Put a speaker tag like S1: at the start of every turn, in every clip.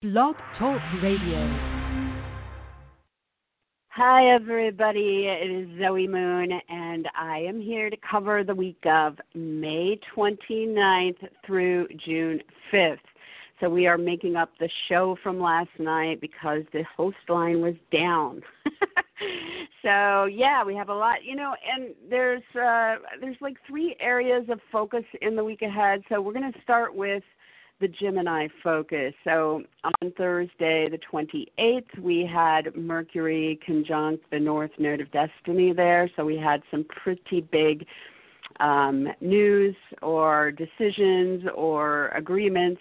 S1: Blog Talk Radio.
S2: Hi, everybody. It is Zoe Moon, and I am here to cover the week of May 29th through June 5th. So, we are making up the show from last night because the host line was down. so, yeah, we have a lot, you know, and there's uh, there's like three areas of focus in the week ahead. So, we're going to start with the Gemini focus. So on Thursday, the 28th, we had Mercury conjunct the North Node of Destiny there. So we had some pretty big um, news or decisions or agreements,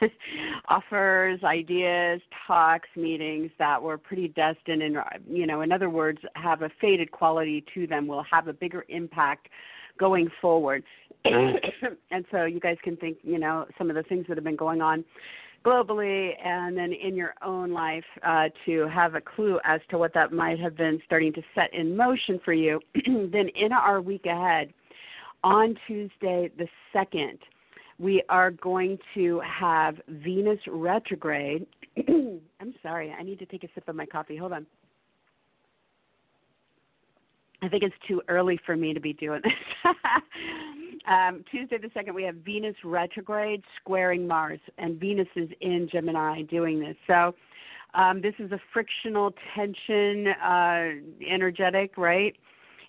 S2: offers, ideas, talks, meetings that were pretty destined and, you know, in other words, have a faded quality to them, will have a bigger impact going forward. and so you guys can think, you know, some of the things that have been going on globally and then in your own life uh, to have a clue as to what that might have been starting to set in motion for you. then in our week ahead, on Tuesday the 2nd, we are going to have Venus retrograde. I'm sorry, I need to take a sip of my coffee. Hold on. I think it's too early for me to be doing this. um, Tuesday the second, we have Venus retrograde squaring Mars, and Venus is in Gemini doing this. So um, this is a frictional tension, uh, energetic, right?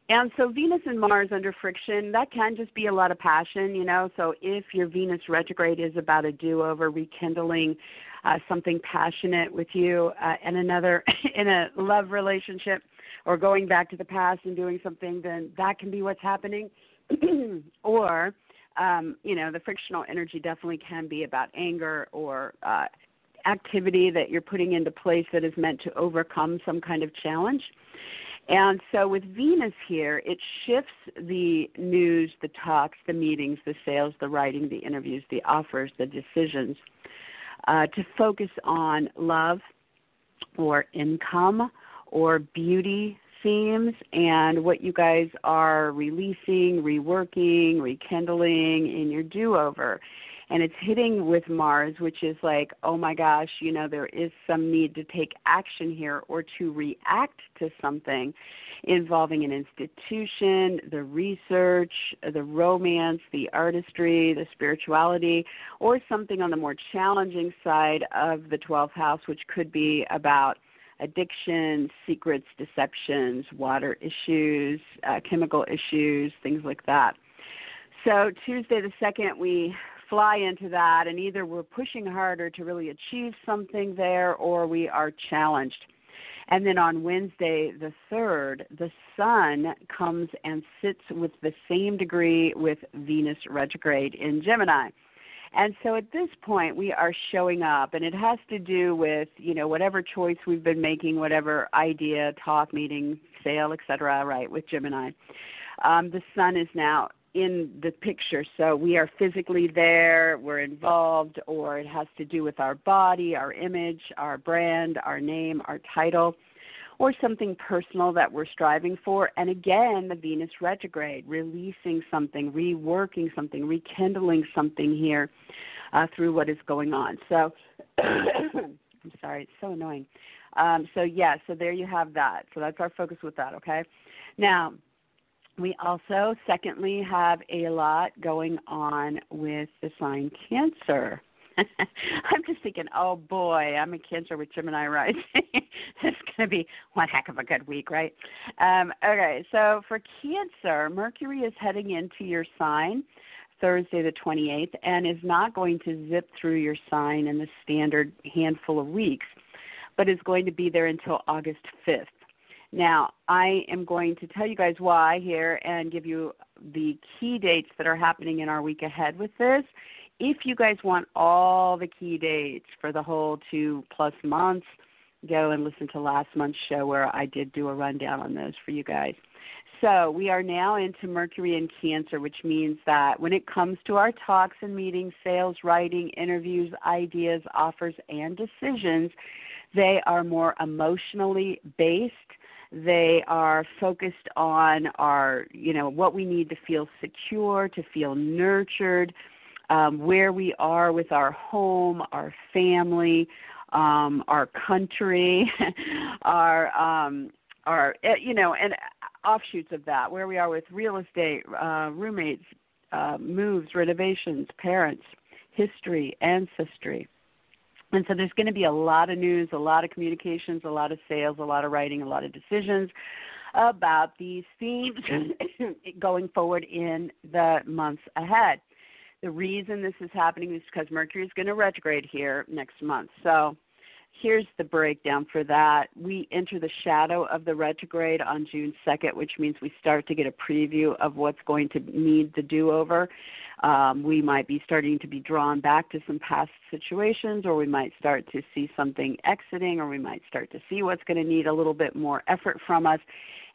S2: And so Venus and Mars under friction, that can just be a lot of passion, you know. So if your Venus retrograde is about a do-over, rekindling uh, something passionate with you, uh, and another in a love relationship or going back to the past and doing something, then that can be what's happening. or, um, you know, the frictional energy definitely can be about anger or uh, activity that you're putting into place that is meant to overcome some kind of challenge. And so with Venus here, it shifts the news, the talks, the meetings, the sales, the writing, the interviews, the offers, the decisions uh, to focus on love or income or beauty themes and what you guys are releasing, reworking, rekindling in your do over. And it's hitting with Mars, which is like, oh my gosh, you know, there is some need to take action here or to react to something involving an institution, the research, the romance, the artistry, the spirituality, or something on the more challenging side of the 12th house, which could be about addiction, secrets, deceptions, water issues, uh, chemical issues, things like that. So Tuesday the second, we fly into that, and either we're pushing harder to really achieve something there, or we are challenged. And then on Wednesday, the 3rd, the Sun comes and sits with the same degree with Venus retrograde in Gemini. And so at this point, we are showing up, and it has to do with you know whatever choice we've been making, whatever idea, talk, meeting, sale, etc. Right with Gemini, um, the Sun is now in the picture, so we are physically there, we're involved, or it has to do with our body, our image, our brand, our name, our title or something personal that we're striving for. And again, the Venus retrograde, releasing something, reworking something, rekindling something here uh, through what is going on. So, I'm sorry, it's so annoying. Um, so, yeah, so there you have that. So that's our focus with that, okay? Now, we also, secondly, have a lot going on with the sign Cancer. I'm just thinking, oh boy, I'm a Cancer with Gemini rising. it's going to be one heck of a good week, right? Um, okay, so for Cancer, Mercury is heading into your sign Thursday the 28th and is not going to zip through your sign in the standard handful of weeks, but is going to be there until August 5th. Now, I am going to tell you guys why here and give you the key dates that are happening in our week ahead with this if you guys want all the key dates for the whole two plus months, go and listen to last month's show where I did do a rundown on those for you guys. So we are now into Mercury and Cancer, which means that when it comes to our talks and meetings, sales, writing, interviews, ideas, offers, and decisions, they are more emotionally based. They are focused on our, you know, what we need to feel secure, to feel nurtured, um, where we are with our home, our family, um, our country, our um, our eh, you know, and offshoots of that, where we are with real estate, uh, roommates, uh, moves, renovations, parents, history, ancestry. And so there's going to be a lot of news, a lot of communications, a lot of sales, a lot of writing, a lot of decisions about these themes going forward in the months ahead. The reason this is happening is because Mercury is going to retrograde here next month. So here's the breakdown for that. We enter the shadow of the retrograde on June 2nd, which means we start to get a preview of what's going to need the do over. Um, we might be starting to be drawn back to some past situations, or we might start to see something exiting, or we might start to see what's going to need a little bit more effort from us.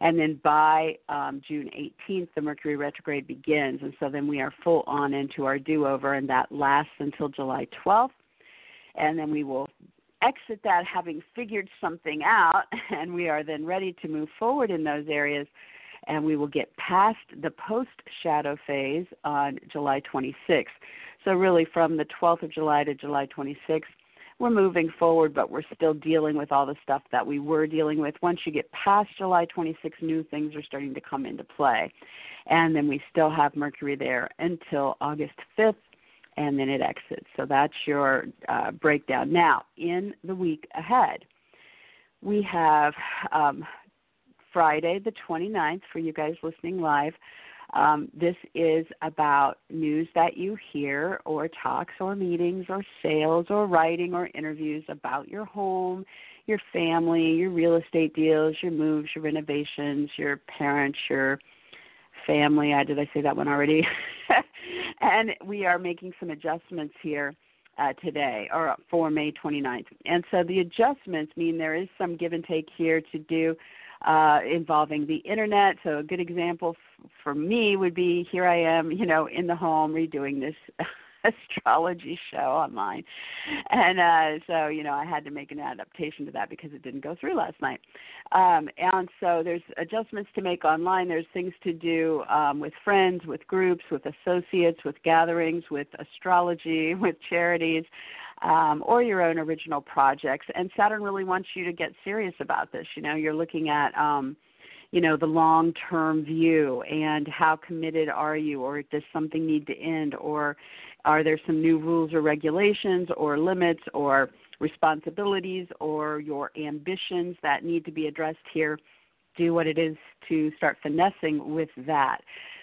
S2: And then by um, June 18th, the Mercury retrograde begins. And so then we are full on into our do over, and that lasts until July 12th. And then we will exit that having figured something out, and we are then ready to move forward in those areas. And we will get past the post shadow phase on July 26th. So, really, from the 12th of July to July 26th, we're moving forward, but we're still dealing with all the stuff that we were dealing with. Once you get past July 26, new things are starting to come into play. And then we still have Mercury there until August 5th, and then it exits. So that's your uh, breakdown. Now, in the week ahead, we have um, Friday the 29th for you guys listening live. Um, this is about news that you hear, or talks, or meetings, or sales, or writing, or interviews about your home, your family, your real estate deals, your moves, your renovations, your parents, your family. I did I say that one already? and we are making some adjustments here uh, today or for May 29th. And so the adjustments mean there is some give and take here to do uh, involving the internet. So a good example f- for me would be here I am, you know, in the home redoing this astrology show online. And uh so, you know, I had to make an adaptation to that because it didn't go through last night. Um and so there's adjustments to make online. There's things to do um with friends, with groups, with associates, with gatherings, with astrology, with charities um, or your own original projects. And Saturn really wants you to get serious about this. You know, you're looking at, um, you know, the long term view and how committed are you, or does something need to end, or are there some new rules or regulations, or limits, or responsibilities, or your ambitions that need to be addressed here? Do what it is to start finessing with that.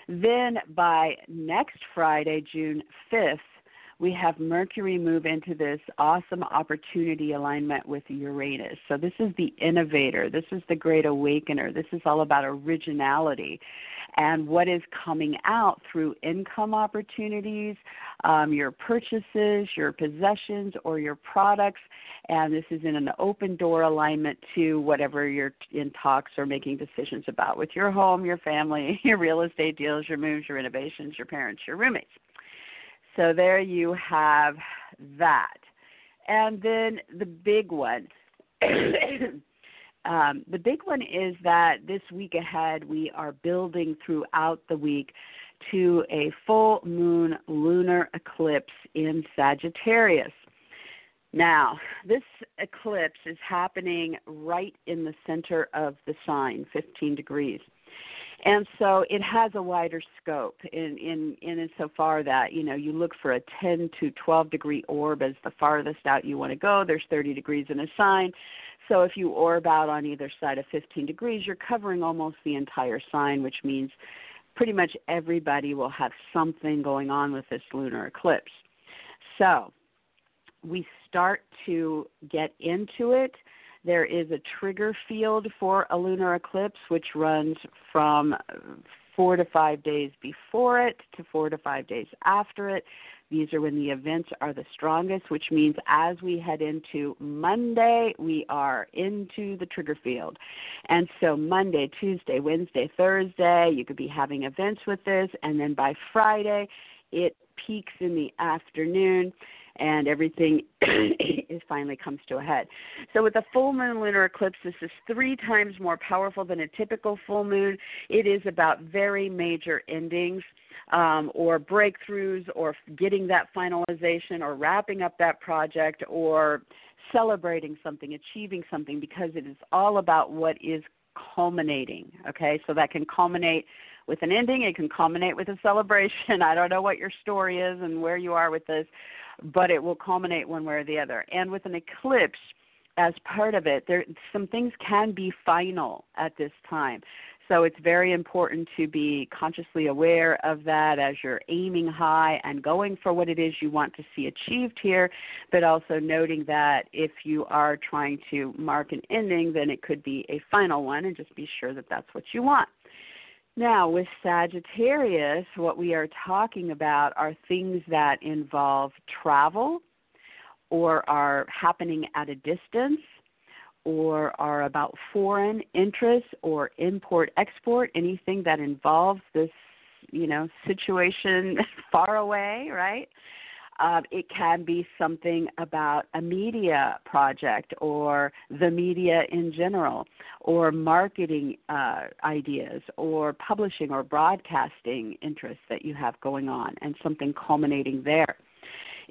S2: Then by next Friday, June 5th, we have Mercury move into this awesome opportunity alignment with Uranus. So, this is the innovator, this is the great awakener, this is all about originality and what is coming out through income opportunities, um, your purchases, your possessions, or your products. And this is in an open door alignment to whatever you're in talks or making decisions about with your home, your family, your real estate deals, your moves, your innovations, your parents, your roommates. So there you have that. And then the big one. um, the big one is that this week ahead we are building throughout the week to a full moon lunar eclipse in Sagittarius. Now, this eclipse is happening right in the center of the sign, 15 degrees and so it has a wider scope in in in insofar that you know you look for a 10 to 12 degree orb as the farthest out you want to go. There's 30 degrees in a sign. So if you orb out on either side of 15 degrees you're covering almost the entire sign which means pretty much everybody will have something going on with this lunar eclipse. So we start to get into it there is a trigger field for a lunar eclipse, which runs from four to five days before it to four to five days after it. These are when the events are the strongest, which means as we head into Monday, we are into the trigger field. And so Monday, Tuesday, Wednesday, Thursday, you could be having events with this, and then by Friday, it peaks in the afternoon and everything finally comes to a head. So with a full moon lunar eclipse, this is three times more powerful than a typical full moon. It is about very major endings. Um, or breakthroughs, or getting that finalization, or wrapping up that project, or celebrating something, achieving something, because it is all about what is culminating. Okay, so that can culminate with an ending, it can culminate with a celebration. I don't know what your story is and where you are with this, but it will culminate one way or the other. And with an eclipse as part of it, there some things can be final at this time. So it's very important to be consciously aware of that as you're aiming high and going for what it is you want to see achieved here, but also noting that if you are trying to mark an ending, then it could be a final one, and just be sure that that's what you want. Now, with Sagittarius, what we are talking about are things that involve travel or are happening at a distance or are about foreign interests or import export, anything that involves this, you know, situation far away, right? Um, it can be something about a media project or the media in general, or marketing uh, ideas, or publishing or broadcasting interests that you have going on, and something culminating there.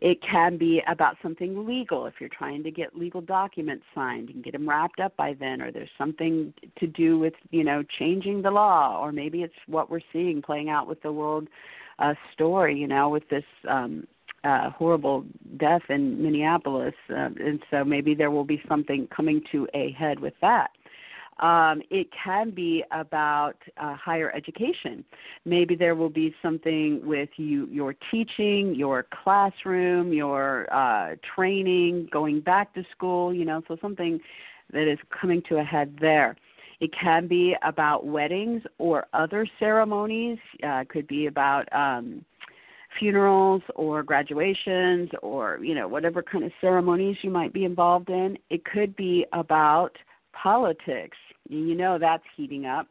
S2: It can be about something legal if you're trying to get legal documents signed and get them wrapped up by then, or there's something to do with you know changing the law, or maybe it's what we're seeing playing out with the world uh, story, you know, with this um, uh, horrible death in Minneapolis, uh, and so maybe there will be something coming to a head with that. Um, it can be about uh, higher education. Maybe there will be something with you, your teaching, your classroom, your uh, training, going back to school. You know, so something that is coming to a head there. It can be about weddings or other ceremonies. Uh, could be about um, funerals or graduations or you know whatever kind of ceremonies you might be involved in it could be about politics. You know that's heating up.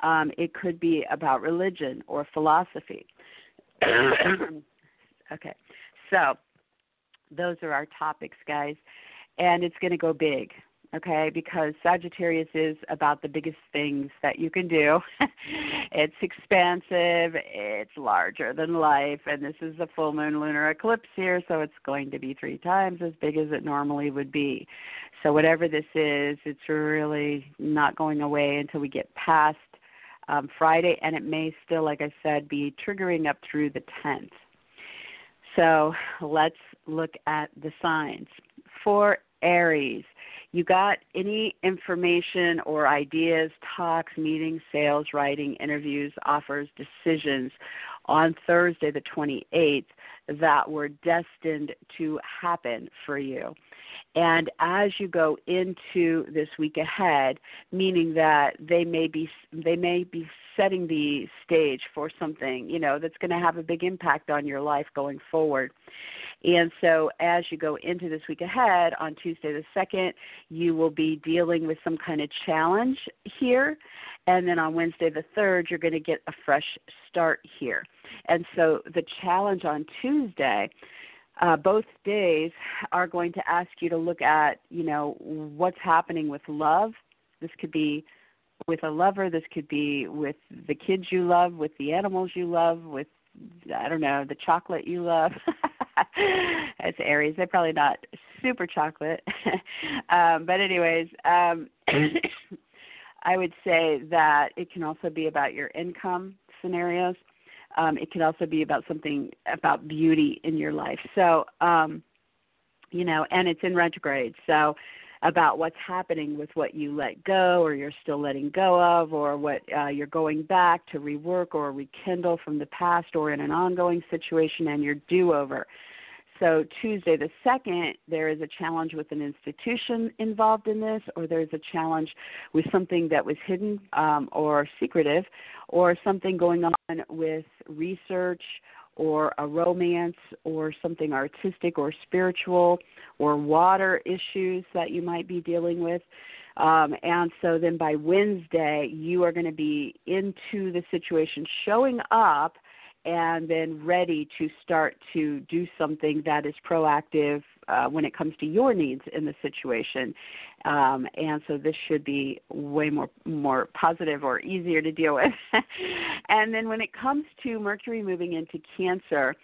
S2: Um, it could be about religion or philosophy. Okay. So those are our topics guys. And it's going to go big okay? Because Sagittarius is about the biggest things that you can do. it's expansive, it's larger than life, and this is the full moon lunar eclipse here, so it's going to be three times as big as it normally would be. So, whatever this is, it's really not going away until we get past um, Friday, and it may still, like I said, be triggering up through the 10th. So, let's look at the signs. For Aries, you got any information or ideas, talks, meetings, sales, writing, interviews, offers, decisions on Thursday, the 28th, that were destined to happen for you. And as you go into this week ahead, meaning that they may be they may be setting the stage for something, you know, that's going to have a big impact on your life going forward. And so, as you go into this week ahead, on Tuesday the 2nd, you will be dealing with some kind of challenge here. And then on Wednesday the 3rd, you're going to get a fresh start here. And so, the challenge on Tuesday, uh, both days are going to ask you to look at, you know, what's happening with love. This could be with a lover, this could be with the kids you love, with the animals you love, with I don't know, the chocolate you love. It's Aries. They're probably not super chocolate. um, but anyways, um I would say that it can also be about your income scenarios. Um, it can also be about something about beauty in your life. So, um, you know, and it's in retrograde. So, about what's happening with what you let go or you're still letting go of or what uh, you're going back to rework or rekindle from the past or in an ongoing situation and your do over. So, Tuesday the 2nd, there is a challenge with an institution involved in this, or there's a challenge with something that was hidden um, or secretive, or something going on with research or a romance or something artistic or spiritual or water issues that you might be dealing with. Um, and so then by Wednesday, you are going to be into the situation, showing up and then ready to start to do something that is proactive uh, when it comes to your needs in the situation. Um, and so this should be way more more positive or easier to deal with. and then when it comes to Mercury moving into Cancer,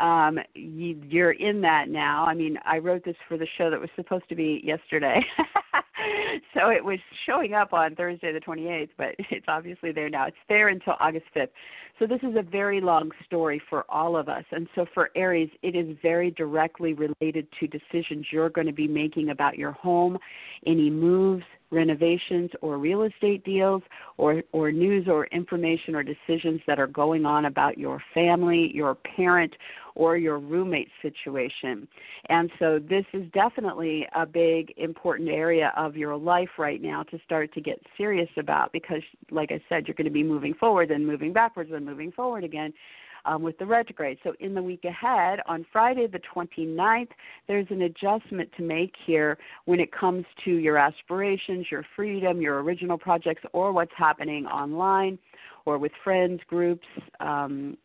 S2: um, you, you're in that now. I mean, I wrote this for the show that was supposed to be yesterday. so it was showing up on Thursday the 28th, but it's obviously there now. It's there until August 5th. So this is a very long story for all of us. And so for Aries, it is very directly related to decisions you're going to be making about your home, any moves, renovations or real estate deals or, or news or information or decisions that are going on about your family, your parent, or your roommate situation. And so this is definitely a big important area of your life right now to start to get serious about because like I said, you're going to be moving forward and moving backwards and moving forward again um, with the retrograde. So in the week ahead, on Friday the 29th, there's an adjustment to make here when it comes to your aspirations, your freedom, your original projects, or what's happening online or with friends, groups, um,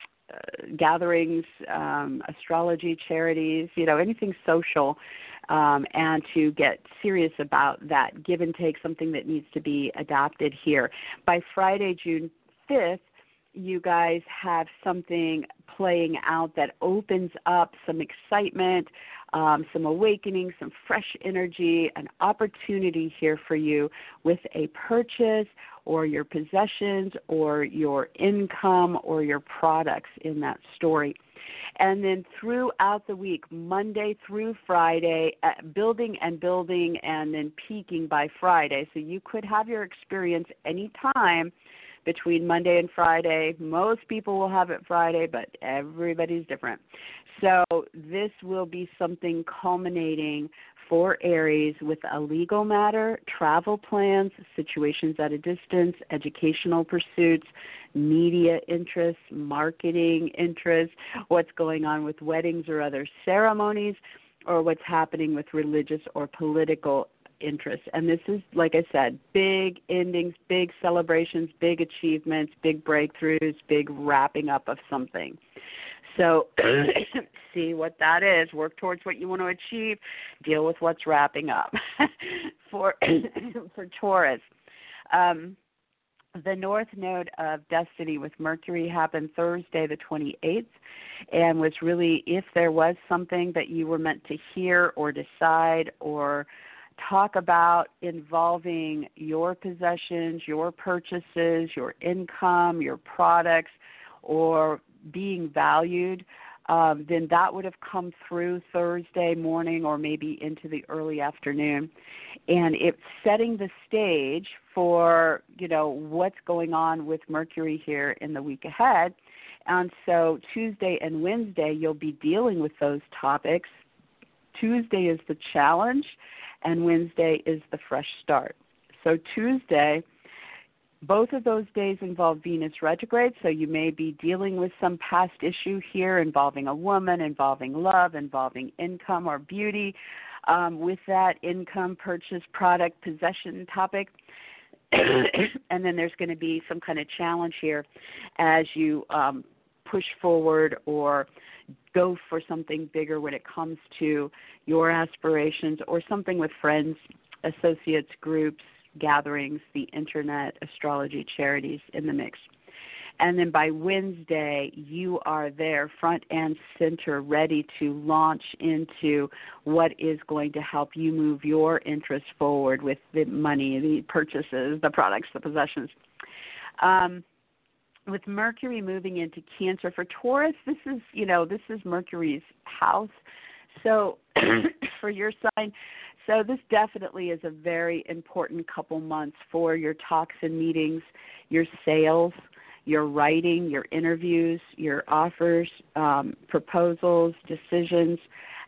S2: gatherings, um, astrology, charities, you know, anything social, um, and to get serious about that give and take, something that needs to be adopted here. By Friday, June 5th, you guys have something playing out that opens up some excitement, um, some awakening, some fresh energy, an opportunity here for you with a purchase or your possessions or your income or your products in that story. And then throughout the week, Monday through Friday, uh, building and building and then peaking by Friday. So you could have your experience anytime between Monday and Friday. Most people will have it Friday, but everybody's different. So this will be something culminating for Aries with a legal matter, travel plans, situations at a distance, educational pursuits, media interests, marketing interests, what's going on with weddings or other ceremonies, or what's happening with religious or political interests. And this is, like I said, big endings, big celebrations, big achievements, big breakthroughs, big wrapping up of something. So see what that is, work towards what you want to achieve, deal with what's wrapping up. for for Taurus. Um, the north node of destiny with mercury happened thursday the 28th and was really if there was something that you were meant to hear or decide or talk about involving your possessions, your purchases, your income, your products, or being valued, um, then that would have come through Thursday morning or maybe into the early afternoon. And it's setting the stage for, you know, what's going on with Mercury here in the week ahead. And so Tuesday and Wednesday, you'll be dealing with those topics. Tuesday is the challenge, and Wednesday is the fresh start. So Tuesday, both of those days involve Venus retrograde, so you may be dealing with some past issue here involving a woman, involving love, involving income or beauty. Um, with that income, purchase, product, possession topic. and then there's going to be some kind of challenge here as you um, push forward or go for something bigger when it comes to your aspirations or something with friends, associates, groups, gatherings, the internet, astrology, charities in the mix. And then by Wednesday, you are there front and center, ready to launch into what is going to help you move your interests forward with the money, the purchases, the products, the possessions. Um, with Mercury moving into Cancer for Taurus, this is you know this is Mercury's house. So for your sign, so this definitely is a very important couple months for your talks and meetings, your sales, your writing, your interviews, your offers, um, proposals, decisions,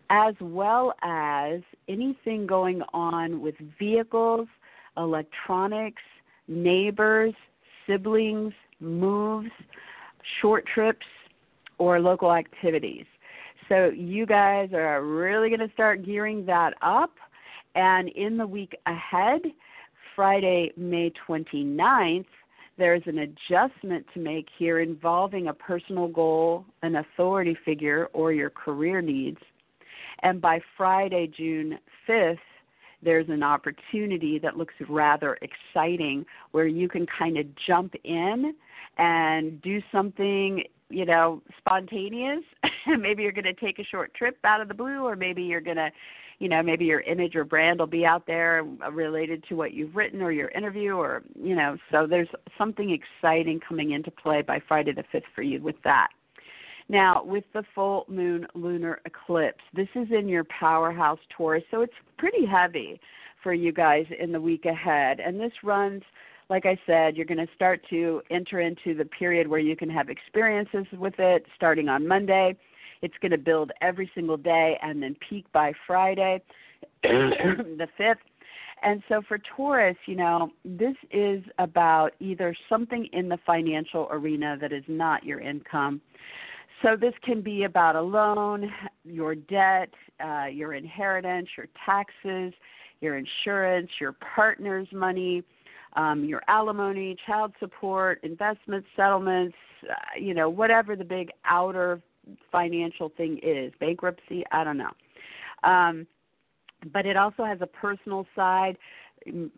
S2: as well as anything going on with vehicles, electronics, neighbors, siblings, moves, short trips, or local activities. So you guys are really going to start gearing that up. And in the week ahead, Friday, May 29th, there's an adjustment to make here involving a personal goal, an authority figure, or your career needs. And by Friday, June 5th, there's an opportunity that looks rather exciting where you can kind of jump in and do something you know spontaneous maybe you're going to take a short trip out of the blue or maybe you're going to you know maybe your image or brand will be out there related to what you've written or your interview or you know so there's something exciting coming into play by Friday the 5th for you with that. Now, with the full moon lunar eclipse, this is in your powerhouse Taurus, so it's pretty heavy for you guys in the week ahead. And this runs, like I said, you're going to start to enter into the period where you can have experiences with it starting on Monday it's going to build every single day and then peak by Friday, the 5th. And so for Taurus, you know, this is about either something in the financial arena that is not your income. So this can be about a loan, your debt, uh, your inheritance, your taxes, your insurance, your partner's money, um, your alimony, child support, investment settlements, uh, you know, whatever the big outer financial thing is. Bankruptcy? I don't know. Um, but it also has a personal side.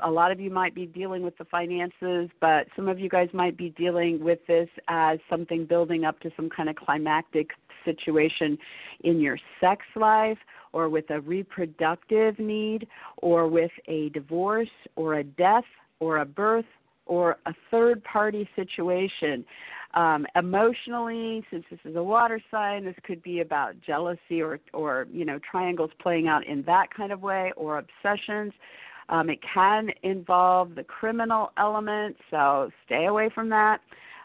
S2: A lot of you might be dealing with the finances, but some of you guys might be dealing with this as something building up to some kind of climactic situation in your sex life or with a reproductive need or with a divorce or a death or a birth or a third party situation. Um, emotionally, since this is a water sign, this could be about jealousy or, or you know triangles playing out in that kind of way, or obsessions. Um, it can involve the criminal element, so stay away from that.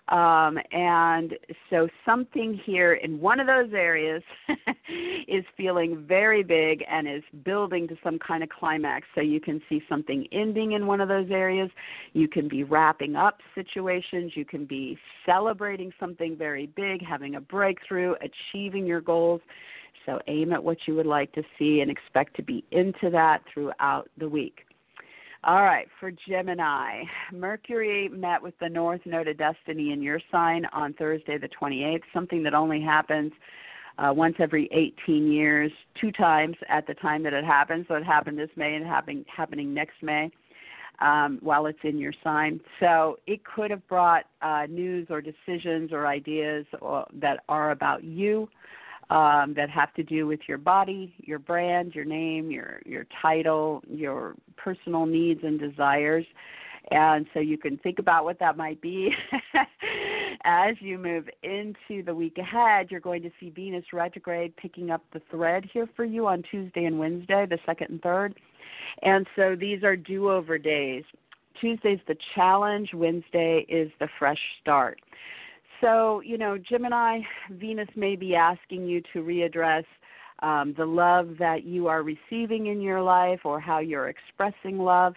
S2: Um, and so something here in one of those areas is feeling very big and is building to some kind of climax. So you can see something ending in one of those areas. You can be wrapping up situations. You can be celebrating something very big, having a breakthrough, achieving your goals. So aim at what you would like to see and expect to be into that throughout the week. All right, for Gemini, Mercury met with the North Node of Destiny in your sign on Thursday, the 28th, something that only happens uh, once every 18 years, two times at the time that it happens. So it happened this May and happening happening next May um, while it's in your sign. So it could have brought uh, news or decisions or ideas or, that are about you um, that have to do with your body, your brand, your name, your your title, your personal needs and desires. And so you can think about what that might be. As you move into the week ahead, you're going to see Venus retrograde picking up the thread here for you on Tuesday and Wednesday, the second and third. And so these are do over days. Tuesday's the challenge, Wednesday is the fresh start. So, you know, Gemini, Venus may be asking you to readdress um, the love that you are receiving in your life or how you're expressing love.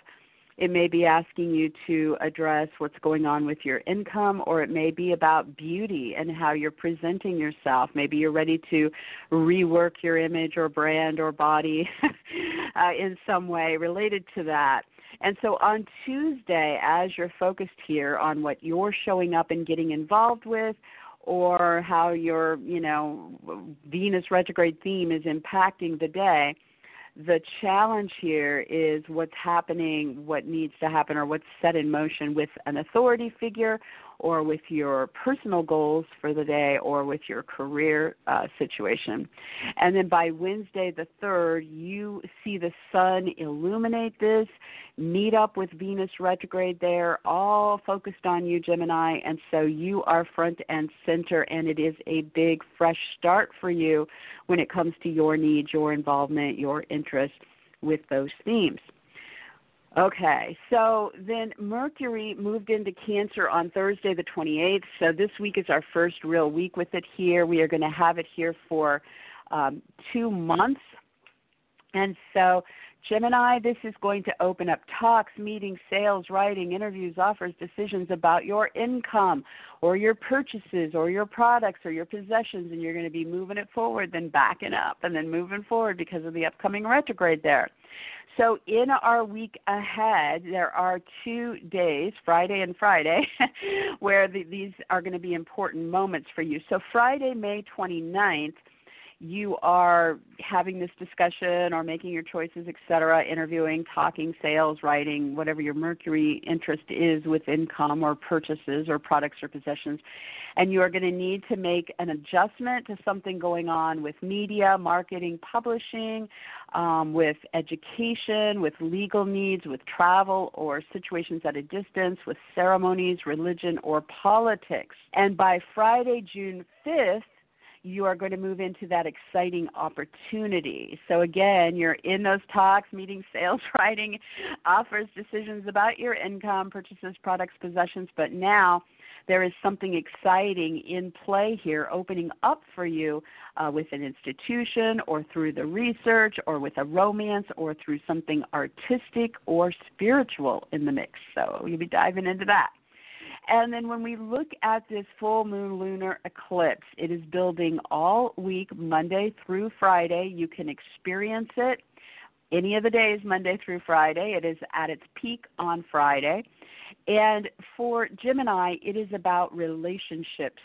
S2: It may be asking you to address what's going on with your income, or it may be about beauty and how you're presenting yourself. Maybe you're ready to rework your image or brand or body uh, in some way related to that. And so on Tuesday, as you're focused here on what you're showing up and getting involved with, or how your, you know, Venus retrograde theme is impacting the day, the challenge here is what's happening, what needs to happen, or what's set in motion with an authority figure or with your personal goals for the day or with your career uh, situation. And then by Wednesday the 3rd, you see the sun illuminate this, meet up with Venus retrograde there, all focused on you, Gemini. And so you are front and center, and it is a big, fresh start for you when it comes to your needs, your involvement, your interest with those themes. Okay, so then Mercury moved into Cancer on Thursday, the 28th. So this week is our first real week with it here. We are going to have it here for um, two months. And so, Gemini, this is going to open up talks, meetings, sales, writing, interviews, offers, decisions about your income or your purchases or your products or your possessions. And you're going to be moving it forward, then backing up, and then moving forward because of the upcoming retrograde there. So, in our week ahead, there are two days, Friday and Friday, where the, these are going to be important moments for you. So, Friday, May 29th, you are having this discussion or making your choices, etc., interviewing, talking, sales, writing, whatever your Mercury interest is with income or purchases or products or possessions, and you are going to need to make an adjustment to something going on with media, marketing, publishing, um, with education, with legal needs, with travel or situations at a distance, with ceremonies, religion, or politics. And by Friday, June 5th, you are going to move into that exciting opportunity. So, again, you're in those talks, meetings, sales, writing, offers, decisions about your income, purchases, products, possessions, but now there is something exciting in play here opening up for you uh, with an institution or through the research or with a romance or through something artistic or spiritual in the mix. So you'll be diving into that. And then when we look at this full moon lunar eclipse, it is building all week, Monday through Friday. You can experience it any of the days, Monday through Friday. It is at its peak on Friday. And for Gemini, it is about relationships.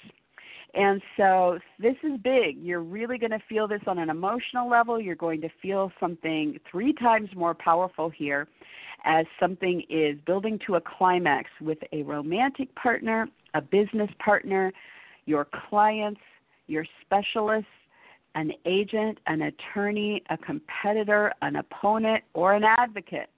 S2: And so this is big. You're really going to feel this on an emotional level. You're going to feel something three times more powerful here as something is building to a climax with a romantic partner, a business partner, your clients, your specialists, an agent, an attorney, a competitor, an opponent, or an advocate.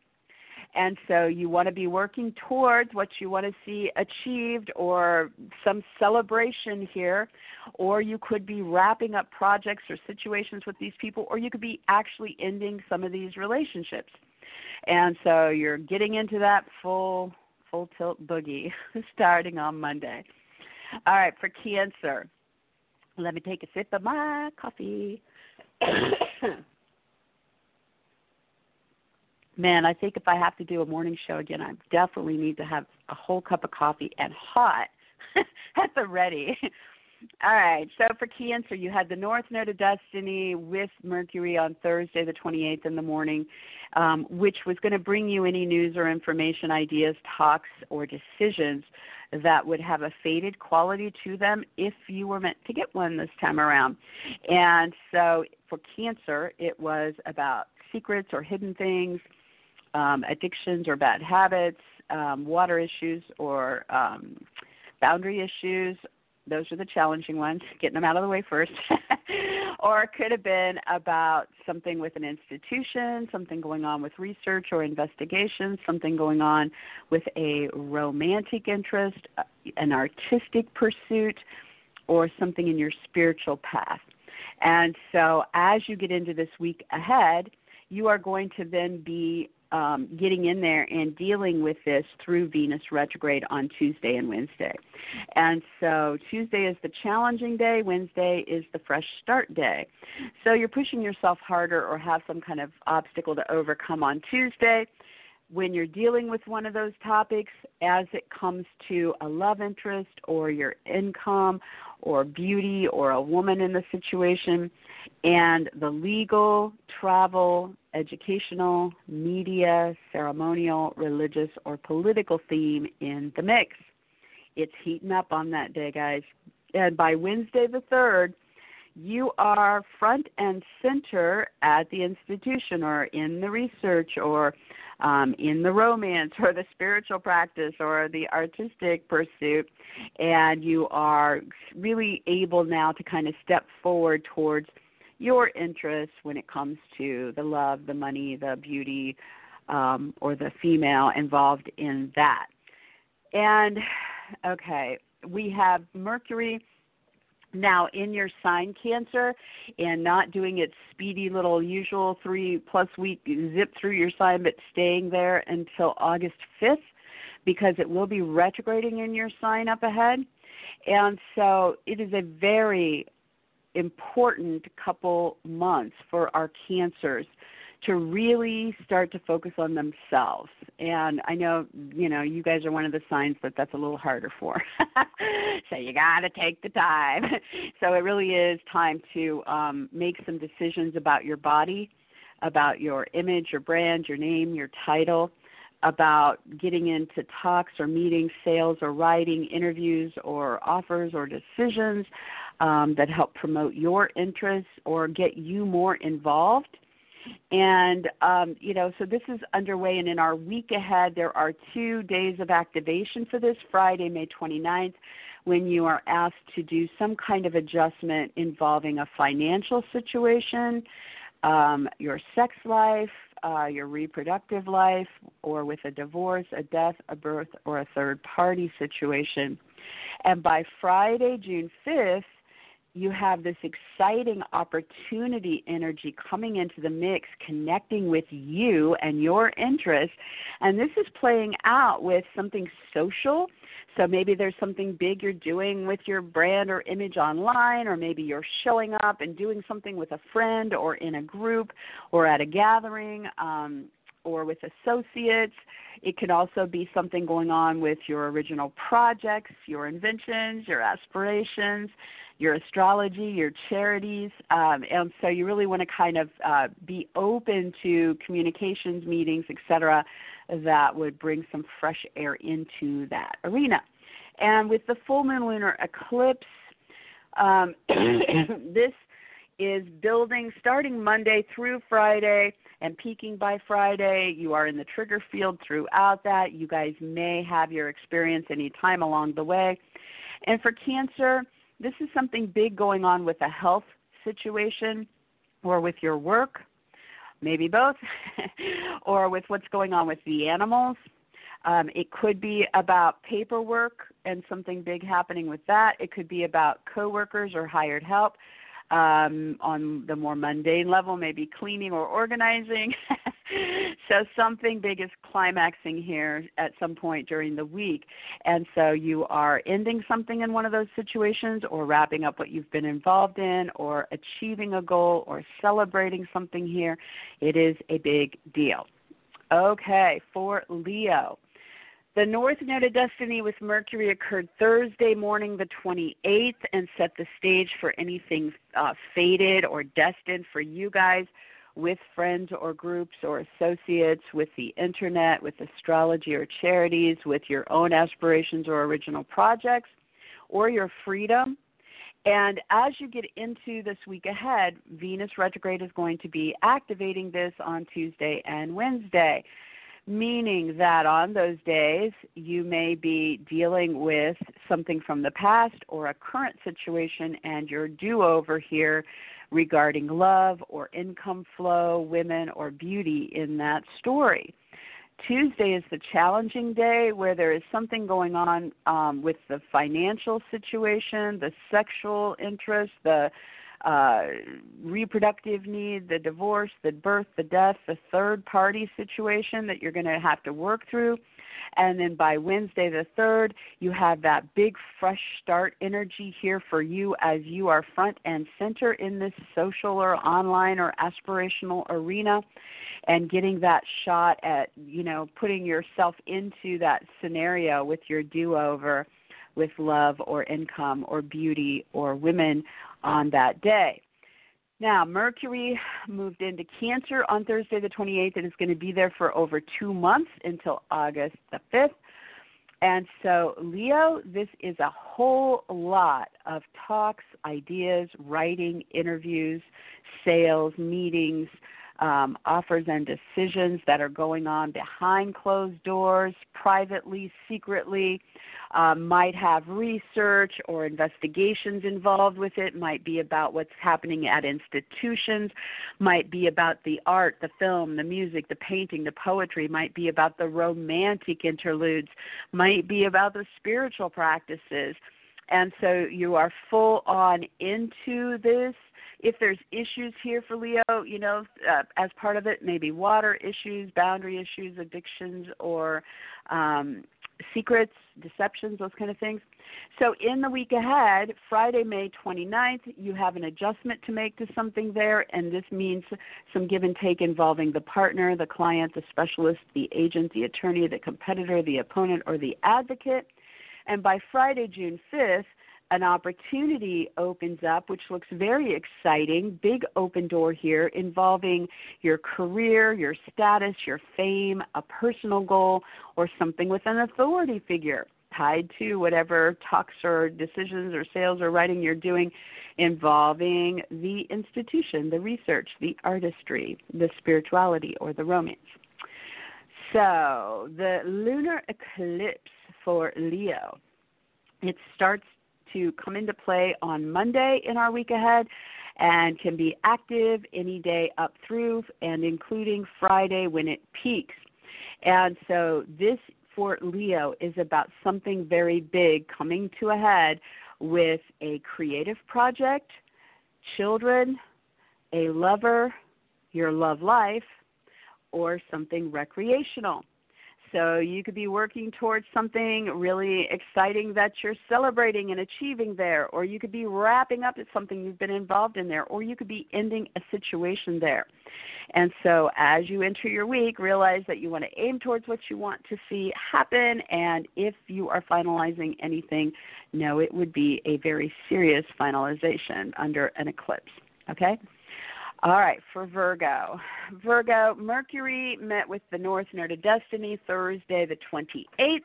S2: And so you want to be working towards what you want to see achieved or some celebration here, or you could be wrapping up projects or situations with these people, or you could be actually ending some of these relationships. And so you're getting into that full full tilt boogie starting on Monday. All right, for Cancer. Let me take a sip of my coffee. Man, I think if I have to do a morning show again, I definitely need to have a whole cup of coffee and hot at the ready all right. So for Cancer, you had the North Node of Destiny with Mercury on Thursday, the 28th in the morning, um, which was going to bring you any news or information, ideas, talks, or decisions that would have a faded quality to them if you were meant to get one this time around. And so for Cancer, it was about secrets or hidden things, um, addictions or bad habits, um, water issues or um, boundary issues, those are the challenging ones, getting them out of the way first. or it could have been about something with an institution, something going on with research or investigation, something going on with a romantic interest, uh, an artistic pursuit, or something in your spiritual path. And so as you get into this week ahead, you are going to then be um, getting in there and dealing with this through Venus retrograde on Tuesday and Wednesday. And so Tuesday is the challenging day, Wednesday is the fresh start day. So you're pushing yourself harder or have some kind of obstacle to overcome on Tuesday. When you're dealing with one of those topics, as it comes to a love interest or your income or beauty or a woman in the situation, and the legal, travel, educational, media, ceremonial, religious, or political theme in the mix. It's heating up on that day, guys. And by Wednesday the 3rd, you are front and center at the institution or in the research or um, in the romance or the spiritual practice or the artistic pursuit, and you are really able now to kind of step forward towards your interests when it comes to the love, the money, the beauty, um, or the female involved in that. And okay, we have Mercury now in your sign cancer and not doing its speedy little usual three plus week zip through your sign but staying there until august 5th because it will be retrograding in your sign up ahead and so it is a very important couple months for our cancers to really start to focus on themselves. And I know, you know, you guys are one of the signs that that's a little harder for. so you got to take the time. so it really is time to um, make some decisions about your body, about your image, your brand, your name, your title, about getting into talks or meetings, sales or writing, interviews or offers or decisions um, that help promote your interests or get you more involved. And, um, you know, so this is underway, and in our week ahead, there are two days of activation for this Friday, May 29th, when you are asked to do some kind of adjustment involving a financial situation, um, your sex life, uh, your reproductive life, or with a divorce, a death, a birth, or a third party situation. And by Friday, June 5th, you have this exciting opportunity energy coming into the mix, connecting with you and your interests. And this is playing out with something social. So maybe there's something big you're doing with your brand or image online, or maybe you're showing up and doing something with a friend or in a group or at a gathering. Um, or with associates. It could also be something going on with your original projects, your inventions, your aspirations your astrology, your charities, um, and so you really want to kind of uh, be open to communications meetings, etc., that would bring some fresh air into that arena. And with the full moon lunar eclipse, um, this is building starting Monday through Friday and peaking by Friday. You are in the trigger field throughout that. You guys may have your experience any time along the way. And for Cancer, this is something big going on with a health situation or with your work, maybe both, or with what's going on with the animals. Um, it could be about paperwork and something big happening with that. It could be about coworkers or hired help um, on the more mundane level, maybe cleaning or organizing. so something big is climaxing here at some point during the week. And so you are ending something in one of those situations or wrapping up what you've been involved in or achieving a goal or celebrating something here. It is a big deal. Okay, for Leo. The North Node of Destiny with Mercury occurred Thursday morning, the 28th, and set the stage for anything uh, fated or destined for you guys with friends or groups or associates, with the internet, with astrology or charities, with your own aspirations or original projects, or your freedom. And as you get into this week ahead, Venus retrograde is going to be activating this on Tuesday and Wednesday meaning that on those days you may be dealing with something from the past or a current situation and your do over here regarding love or income flow, women, or beauty in that story. Tuesday is the challenging day where there is something going on um, with the financial situation, the sexual interest, the uh, reproductive need, the divorce, the birth, the death, the third party situation that you're going to have to work through. And then by Wednesday the 3rd, you have that big fresh start energy here for you as you are front and center in this social or online or aspirational arena and getting that shot at, you know, putting yourself into that scenario with your do over with love or income or beauty or women on that day. Now, Mercury moved into Cancer on Thursday the 28th and is going to be there for over two months until August the 5th. And so, Leo, this is a whole lot of talks, ideas, writing, interviews, sales, meetings, um, offers and decisions that are going on behind closed doors, privately, secretly, um, might have research or investigations involved with it, might be about what's happening at institutions, might be about the art, the film, the music, the painting, the poetry, might be about the romantic interludes, might be about the spiritual practices. And so you are full on into this if there's issues here for Leo, you know, uh, as part of it, maybe water issues, boundary issues, addictions, or um, secrets, deceptions, those kind of things. So, in the week ahead, Friday, May 29th, you have an adjustment to make to something there, and this means some give and take involving the partner, the client, the specialist, the agent, the attorney, the competitor, the opponent, or the advocate. And by Friday, June 5th, an opportunity opens up, which looks very exciting. Big open door here involving your career, your status, your fame, a personal goal, or something with an authority figure tied to whatever talks or decisions or sales or writing you're doing involving the institution, the research, the artistry, the spirituality, or the romance. So, the lunar eclipse for Leo. It starts to come into play on Monday in our week ahead and can be active any day up through and including Friday when it peaks. And so this Fort Leo is about something very big coming to a head with a creative project, children, a lover, your love life, or something recreational. So you could be working towards something really exciting that you're celebrating and achieving there, or you could be wrapping up at something you've been involved in there, or you could be ending a situation there. And so as you enter your week, realize that you want to aim towards what you want to see happen, and if you are finalizing anything, know it would be a very serious finalization under an eclipse. Okay? All right, for Virgo. Virgo, Mercury met with the North Node of Destiny Thursday, the 28th.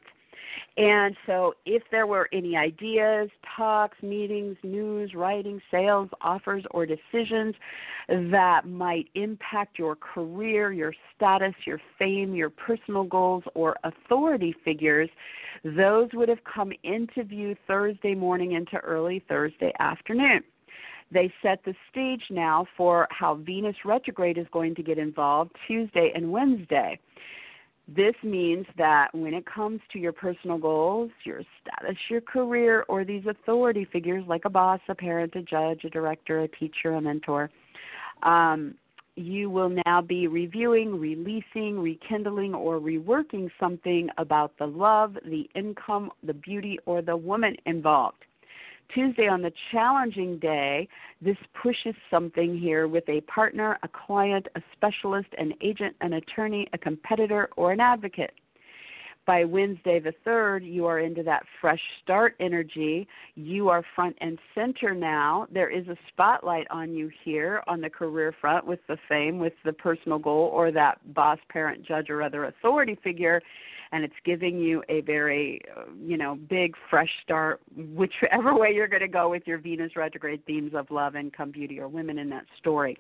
S2: And so, if there were any ideas, talks, meetings, news, writing, sales, offers, or decisions that might impact your career, your status, your fame, your personal goals, or authority figures, those would have come into view Thursday morning into early Thursday afternoon they set the stage now for how Venus retrograde is going to get involved Tuesday and Wednesday. This means that when it comes to your personal goals, your status, your career, or these authority figures like a boss, a parent, a judge, a director, a teacher, a mentor, um, you will now be reviewing, releasing, rekindling, or reworking something about the love, the income, the beauty, or the woman involved. Tuesday on the challenging day, this pushes something here with a partner, a client, a specialist, an agent, an attorney, a competitor, or an advocate. By Wednesday the 3rd, you are into that fresh start energy. You are front and center now. There is a spotlight on you here on the career front with the fame, with the personal goal, or that boss, parent, judge, or other authority figure and it's giving you a very uh, you know big fresh start whichever way you're going to go with your venus retrograde themes of love income beauty or women in that story.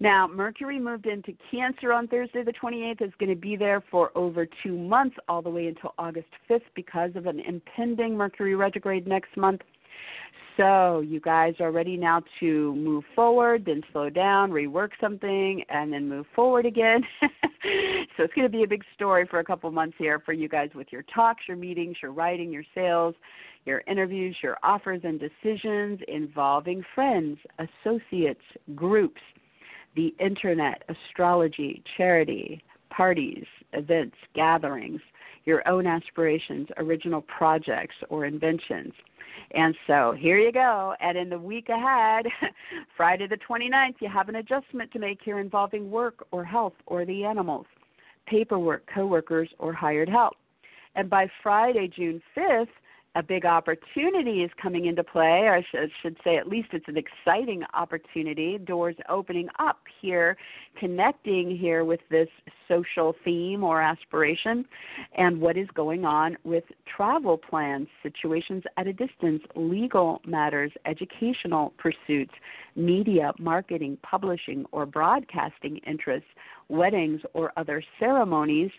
S2: Now mercury moved into cancer on thursday the 28th is going to be there for over two months all the way until august 5th because of an impending mercury retrograde next month so you guys are ready now to move forward, then slow down, rework something, and then move forward again. so it's going to be a big story for a couple months here for you guys with your talks, your meetings, your writing, your sales, your interviews, your offers and decisions involving friends, associates, groups, the internet, astrology, charity, parties, events, gatherings, your own aspirations, original projects or inventions and so here you go. And in the week ahead, Friday the 29th, you have an adjustment to make here involving work or health or the animals, paperwork, coworkers, or hired help. And by Friday, June 5th, a big opportunity is coming into play. I should say, at least it's an exciting opportunity. Doors opening up here, connecting here with this social theme or aspiration, and what is going on with travel plans, situations at a distance, legal matters, educational pursuits, media, marketing, publishing, or broadcasting interests, weddings, or other ceremonies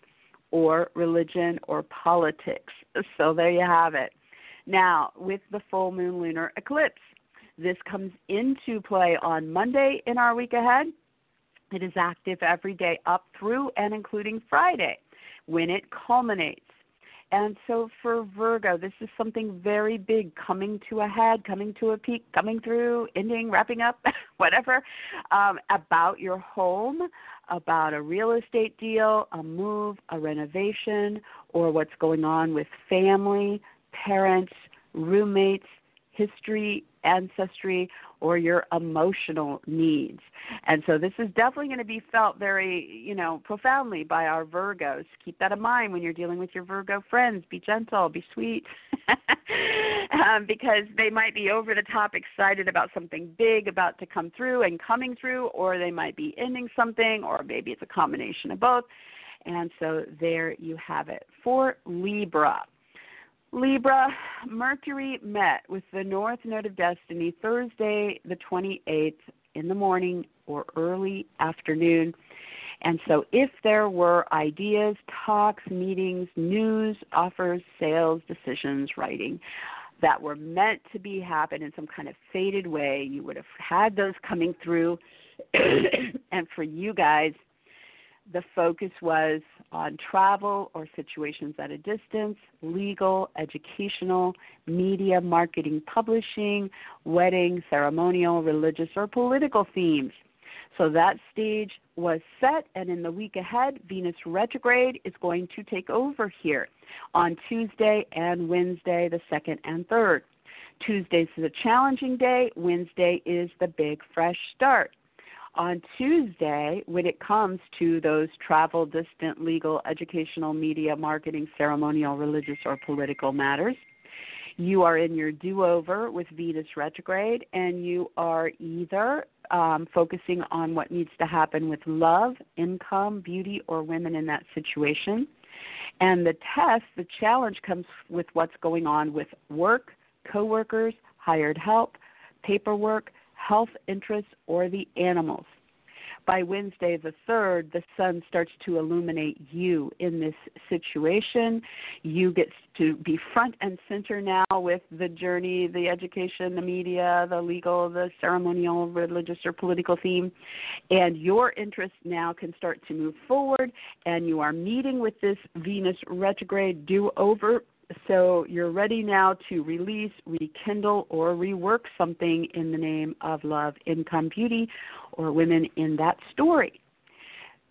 S2: or religion or politics. So there you have it. Now, with the full moon lunar eclipse, this comes into play on Monday in our week ahead. It is active every day up through and including Friday when it culminates. And so for Virgo, this is something very big coming to a head, coming to a peak, coming through, ending, wrapping up, whatever, um, about your home, about a real estate deal, a move, a renovation, or what's going on with family, parents, roommates, history, ancestry, or your emotional needs. And so this is definitely going to be felt very, you know, profoundly by our Virgos. Keep that in mind when you're dealing with your Virgo friends. Be gentle, be sweet, um, because they might be over the top excited about something big about to come through and coming through, or they might be ending something, or maybe it's a combination of both. And so there you have it. For Libra, Libra, Mercury met with the North Node of Destiny Thursday, the 28th, in the morning or early afternoon. And so, if there were ideas, talks, meetings, news, offers, sales, decisions, writing that were meant to be happen in some kind of faded way, you would have had those coming through. and for you guys, the focus was on travel or situations at a distance, legal, educational, media, marketing, publishing, wedding, ceremonial, religious, or political themes. So that stage was set, and in the week ahead, Venus retrograde is going to take over here on Tuesday and Wednesday, the 2nd and 3rd. Tuesday is a challenging day, Wednesday is the big fresh start on Tuesday, when it comes to those travel, distant, legal, educational, media, marketing, ceremonial, religious, or political matters, you are in your do over with Venus retrograde, and you are either um, focusing on what needs to happen with love, income, beauty, or women in that situation. And the test, the challenge comes with what's going on with work, coworkers, hired help, paperwork, health interests, or the animals. By Wednesday the 3rd, the sun starts to illuminate you in this situation. You get to be front and center now with the journey, the education, the media, the legal, the ceremonial, religious, or political theme. And your interests now can start to move forward, and you are meeting with this Venus retrograde do over so you're ready now to release, rekindle, or rework something in the name of love, income, beauty, or women in that story.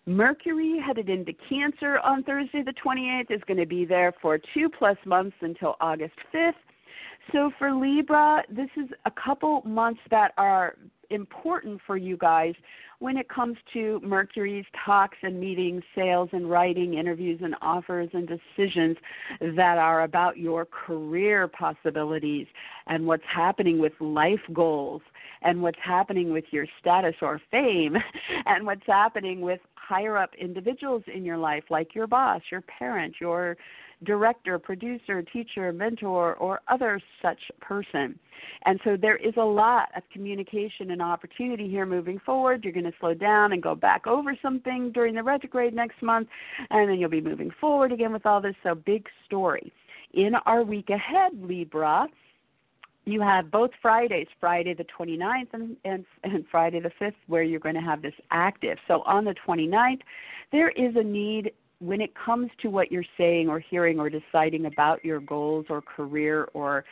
S2: Mercury headed into Cancer on Thursday the 28th is going to be there for two plus months until August 5th. So for Libra, this is a couple months that are important for you guys when it comes to Mercury's talks and meetings, sales and writing, interviews and offers and decisions that are about your career possibilities and what's happening with life goals and what's happening with your status or fame and what's happening with higher up individuals in your life like your boss, your parent, your director, producer, teacher, mentor, or other such person. And so there is a lot of communication and opportunity here moving forward. You're going to slow down and go back over something during the retrograde next month, and then you'll be moving forward again with all this. So, big story. In our week ahead, Libra, you have both Fridays, Friday the 29th and, and, and Friday the 5th, where you're going to have this active. So on the 29th, there is a need when it comes to what you're saying or hearing or deciding about your goals or career or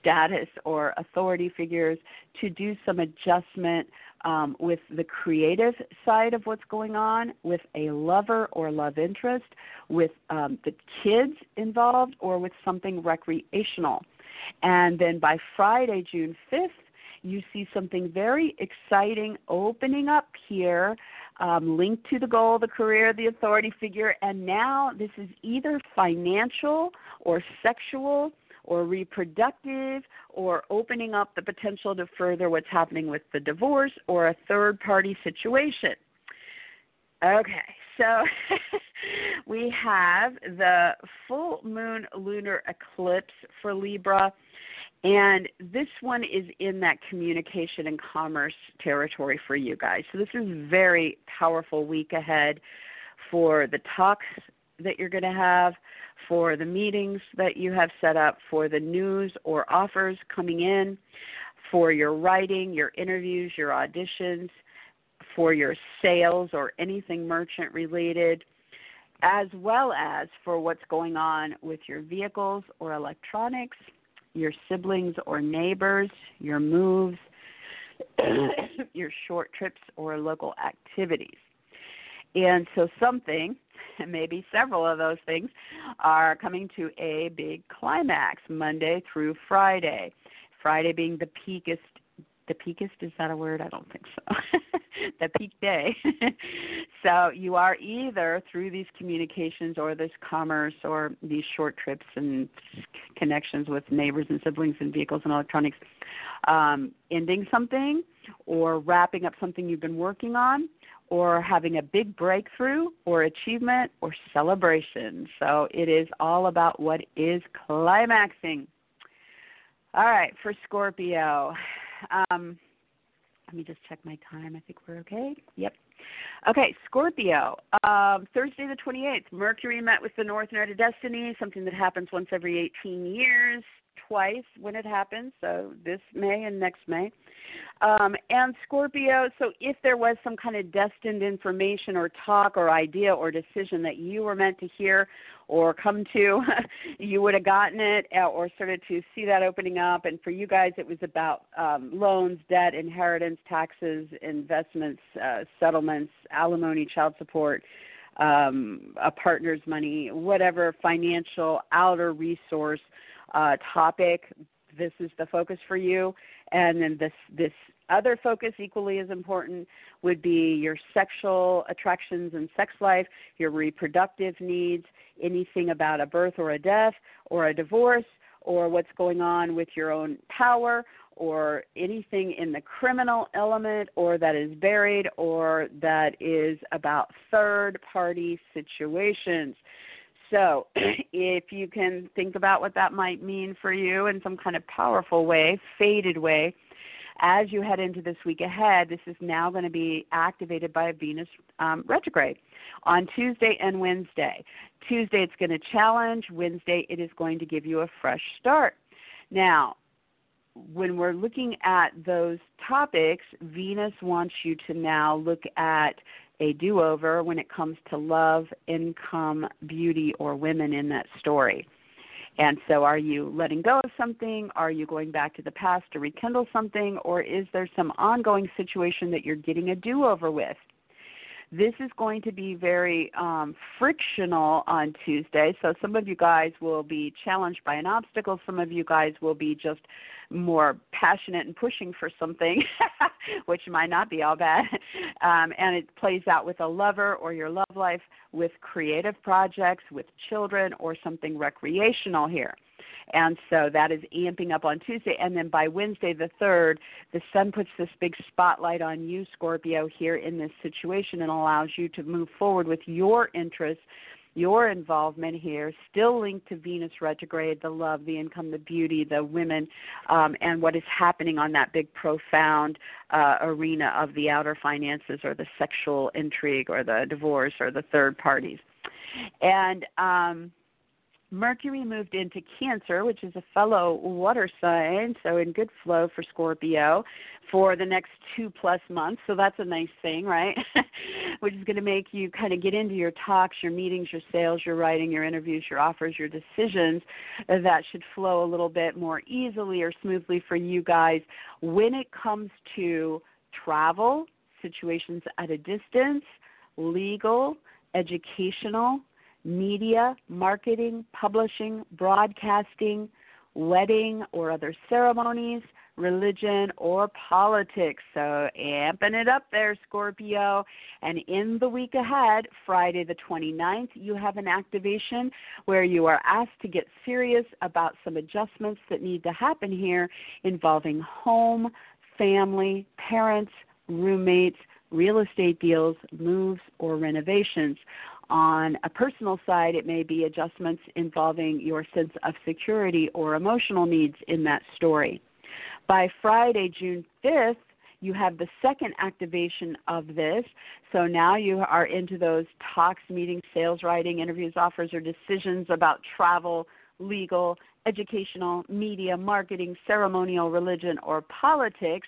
S2: status or authority figures to do some adjustment um, with the creative side of what's going on, with a lover or love interest, with um, the kids involved, or with something recreational. And then by Friday, June 5th, you see something very exciting opening up here um, linked to the goal, the career, the authority figure, and now this is either financial or sexual or reproductive or opening up the potential to further what's happening with the divorce or a third party situation. Okay, so we have the full moon lunar eclipse for Libra and this one is in that communication and commerce territory for you guys. So this is a very powerful week ahead for the talks that you're going to have, for the meetings that you have set up, for the news or offers coming in, for your writing, your interviews, your auditions, for your sales or anything merchant related, as well as for what's going on with your vehicles or electronics your siblings or neighbors, your moves, your short trips or local activities. And so something, maybe several of those things, are coming to a big climax Monday through Friday. Friday being the peakest the peakest is that a word i don't think so the peak day so you are either through these communications or this commerce or these short trips and connections with neighbors and siblings and vehicles and electronics um, ending something or wrapping up something you've been working on or having a big breakthrough or achievement or celebration. So it is all about what is climaxing. All right, for Scorpio. Um, let me just check my time. I think we're okay. Yep. Okay, Scorpio. Um, Thursday the 28th, Mercury met with the North Node of Destiny, something that happens once every 18 years twice when it happens, so this May and next May. Um, and Scorpio, so if there was some kind of destined information or talk or idea or decision that you were meant to hear or come to, you would have gotten it uh, or started to see that opening up. And for you guys, it was about um, loans, debt, inheritance, taxes, investments, uh, settlements, alimony, child support um, a partner's money, whatever financial outer resource uh, topic. This is the focus for you, and then this this other focus equally as important would be your sexual attractions and sex life, your reproductive needs, anything about a birth or a death or a divorce or what's going on with your own power or anything in the criminal element or that is buried or that is about third party situations. So, if you can think about what that might mean for you in some kind of powerful way, faded way, as you head into this week ahead, this is now going to be activated by Venus um, retrograde on Tuesday and Wednesday. Tuesday, it's going to challenge. Wednesday, it is going to give you a fresh start. Now, when we're looking at those topics, Venus wants you to now look at a do over when it comes to love, income, beauty, or women in that story. And so, are you letting go of something? Are you going back to the past to rekindle something? Or is there some ongoing situation that you're getting a do over with? This is going to be very um, frictional on Tuesday. So, some of you guys will be challenged by an obstacle. Some of you guys will be just more passionate and pushing for something, which might not be all bad. Um, and it plays out with a lover or your love life, with creative projects, with children, or something recreational here. And so that is amping up on Tuesday. And then by Wednesday, the 3rd, the sun puts this big spotlight on you, Scorpio, here in this situation and allows you to move forward with your interests your involvement here, still linked to Venus retrograde, the love, the income, the beauty, the women, um, and what is happening on that big, profound uh, arena of the outer finances or the sexual intrigue or the divorce or the third parties. And um, Mercury moved into Cancer, which is a fellow water sign, so in good flow for Scorpio for the next two plus months. So that's a nice thing, right? which is going to make you kind of get into your talks, your meetings, your sales, your writing, your interviews, your offers, your decisions. That should flow a little bit more easily or smoothly for you guys when it comes to travel, situations at a distance, legal, educational media, marketing, publishing, broadcasting, wedding or other ceremonies, religion, or politics. So amping it up there, Scorpio. And in the week ahead, Friday the 29th, you have an activation where you are asked to get serious about some adjustments that need to happen here involving home, family, parents, roommates, real estate deals, moves, or renovations. On a personal side, it may be adjustments involving your sense of security or emotional needs in that story. By Friday, June 5th, you have the second activation of this. So now you are into those talks, meetings, sales writing, interviews, offers, or decisions about travel, legal, educational, media, marketing, ceremonial, religion, or politics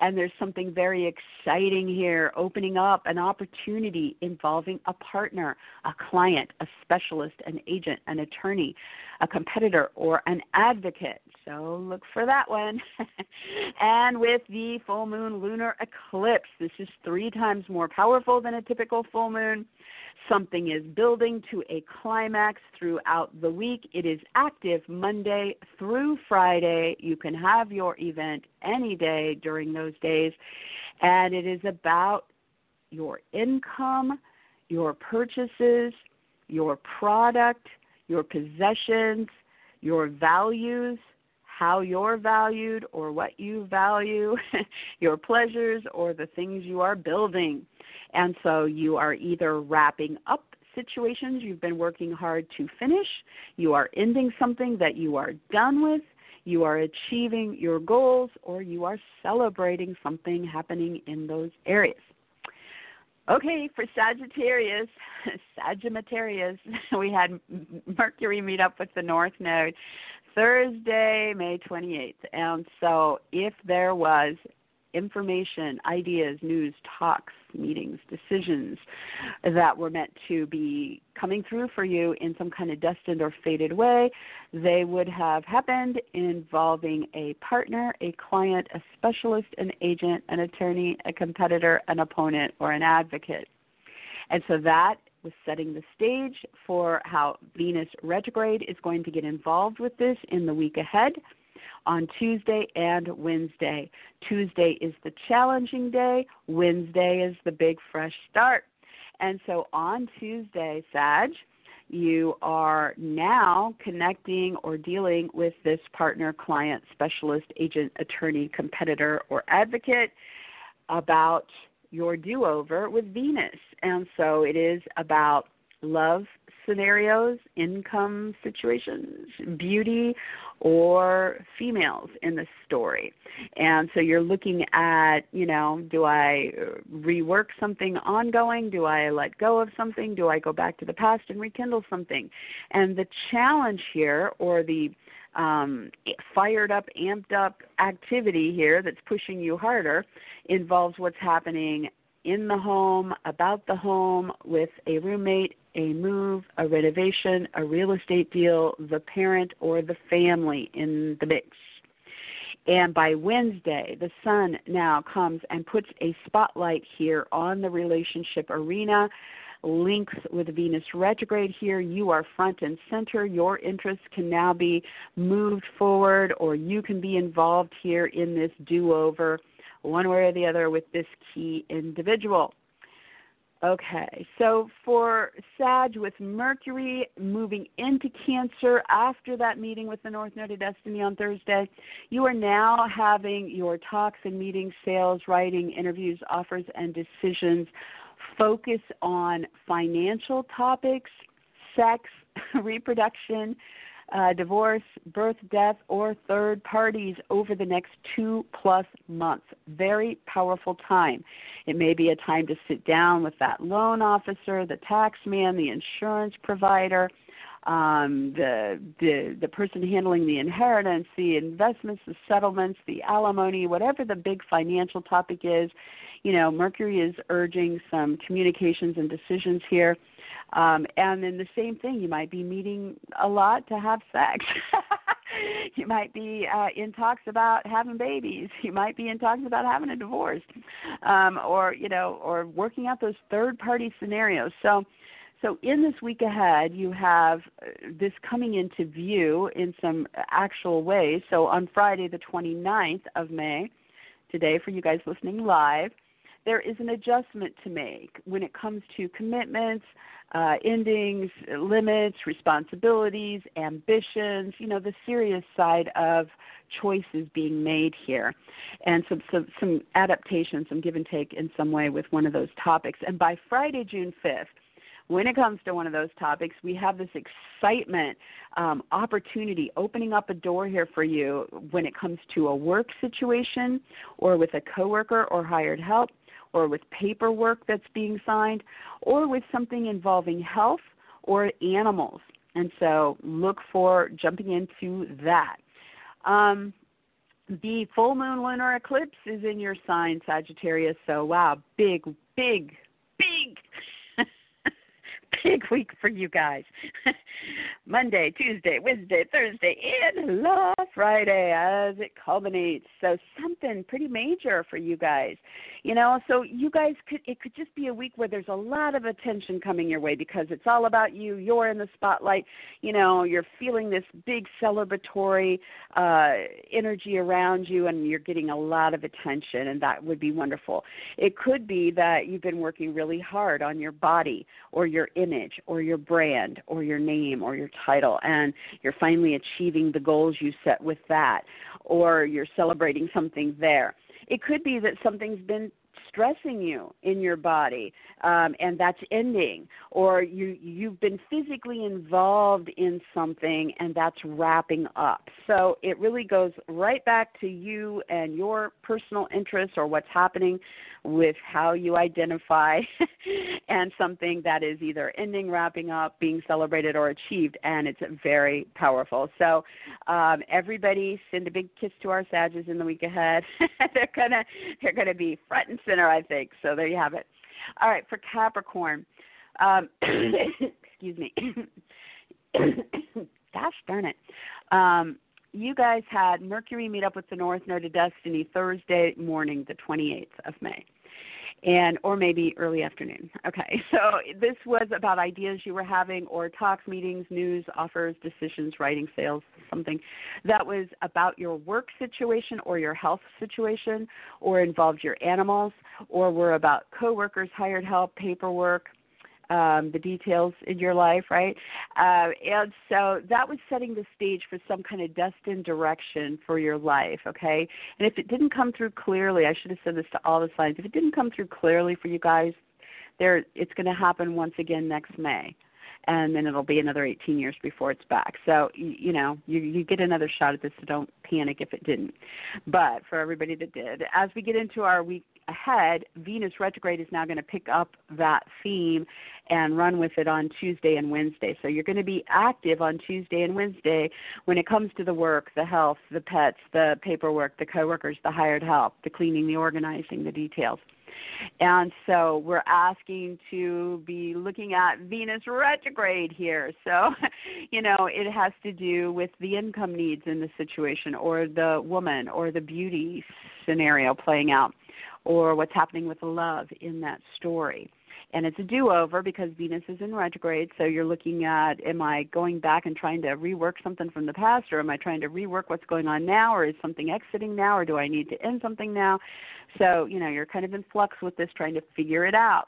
S2: and there's something very exciting here opening up an opportunity involving a partner, a client, a specialist, an agent, an attorney, a competitor, or an advocate. So look for that one. and with the full moon lunar eclipse, this is three times more powerful than a typical full moon. Something is building to a climax throughout the week. It is active Monday through Friday. You can have your event any day during those days. And it is about your income, your purchases, your product, your possessions, your values, how you're valued or what you value, your pleasures or the things you are building. And so you are either wrapping up situations you've been working hard to finish, you are ending something that you are done with, you are achieving your goals, or you are celebrating something happening in those areas. Okay, for Sagittarius, Sagittarius, we had Mercury meet up with the North Node Thursday, May 28th. And so if there was information, ideas, news, talks, meetings, decisions that were meant to be coming through for you in some kind of destined or fated way, they would have happened involving a partner, a client, a specialist, an agent, an attorney, a competitor, an opponent, or an advocate. And so that was setting the stage for how Venus retrograde is going to get involved with this in the week ahead on Tuesday and Wednesday. Tuesday is the challenging day, Wednesday is the big fresh start. And so on Tuesday, Sag, you are now connecting or dealing with this partner, client, specialist, agent, attorney, competitor, or advocate about your do over with Venus. And so it is about love scenarios, income situations, beauty, or females in the story. And so you're looking at, you know, do I rework something ongoing? Do I let go of something? Do I go back to the past and rekindle something? And the challenge here, or the um, fired up, amped up activity here that's pushing you harder involves what's happening in the home, about the home, with a roommate, a move, a renovation, a real estate deal, the parent or the family in the mix. And by Wednesday, the sun now comes and puts a spotlight here on the relationship arena. Links with Venus retrograde here. You are front and center. Your interests can now be moved forward, or you can be involved here in this do over, one way or the other, with this key individual. Okay, so for Sag with Mercury moving into Cancer after that meeting with the North Node of Destiny on Thursday, you are now having your talks and meetings, sales, writing, interviews, offers, and decisions focus on financial topics, sex, reproduction, uh, divorce, birth, death, or third parties over the next two plus months. Very powerful time. It may be a time to sit down with that loan officer, the tax man, the insurance provider, um, the the the person handling the inheritance, the investments, the settlements, the alimony, whatever the big financial topic is. You know, Mercury is urging some communications and decisions here um, and then the same thing, you might be meeting a lot to have sex. you might be uh, in talks about having babies. You might be in talks about having a divorce, um, or you know, or working out those third-party scenarios. So, so in this week ahead, you have uh, this coming into view in some actual ways. So on Friday, the 29th of May, today for you guys listening live, there is an adjustment to make when it comes to commitments uh, endings, limits, responsibilities, ambitions, you know, the serious side of choices being made here, and some, some, some adaptation, some give and take in some way with one of those topics. And by Friday, June 5th, when it comes to one of those topics, we have this excitement, um, opportunity, opening up a door here for you when it comes to a work situation or with a coworker or hired help or with paperwork that's being signed, or with something involving health or animals. And so look for jumping into that. Um, the full moon lunar eclipse is in your sign, Sagittarius. So, wow, big, big, big week for you guys. Monday, Tuesday, Wednesday, Thursday and Las Friday as it culminates. So something pretty major for you guys. You know, so you guys could it could just be a week where there's a lot of attention coming your way because it's all about you. You're in the spotlight. You know, you're feeling this big celebratory uh energy around you and you're getting a lot of attention and that would be wonderful. It could be that you've been working really hard on your body or your image or your brand or your name or your title and you're finally achieving the goals you set with that or you're celebrating something there. It could be that something's been stressing you in your body um, and that's ending or you you've been physically involved in something and that's wrapping up so it really goes right back to you and your personal interests or what's happening with how you identify and something that is either ending, wrapping up, being celebrated, or achieved. And it's very powerful. So, um, everybody send a big kiss to our Sages in the week ahead. they're gonna they're gonna be front and center, I think. So there you have it. All right, for Capricorn. Um, excuse me. Gosh darn it. Um, you guys had Mercury meet up with the North Node of Destiny Thursday morning, the 28th of May and or maybe early afternoon. Okay, so this was about ideas you were having, or talks, meetings, news, offers, decisions, writing, sales, something that was about your work situation or your health situation, or involved your animals, or were about coworkers, hired help, paperwork, um, the details in your life, right? Uh, and so that was setting the stage for some kind of destined direction for your life, okay? And if it didn't come through clearly, I should have said this to all the signs. If it didn't come through clearly for you guys, there it's going to happen once again next May and then it'll be another 18 years before it's back. So you, know you you get another shot at this. So don't panic if it didn't. But for everybody that did, as we get into our week ahead, Venus retrograde is now going to pick up that theme and run with it on Tuesday and Wednesday. So you're going to be active on Tuesday and Wednesday when it comes to the work, the health, the pets, the paperwork, the coworkers, the hired help, the cleaning, the organizing, the details. And so we're asking to be looking at Venus retrograde here. So, you know, it has to do with the income needs in the situation or the woman or the beauty scenario playing out or what's happening with love in that story. And it's a do over because Venus is in retrograde, so you're looking at am I going back and trying to rework something from the past, or am I trying to rework what's going on now, or is something exiting now, or do I need to end something now? So, you know, you're kind of in flux with this, trying to figure it out.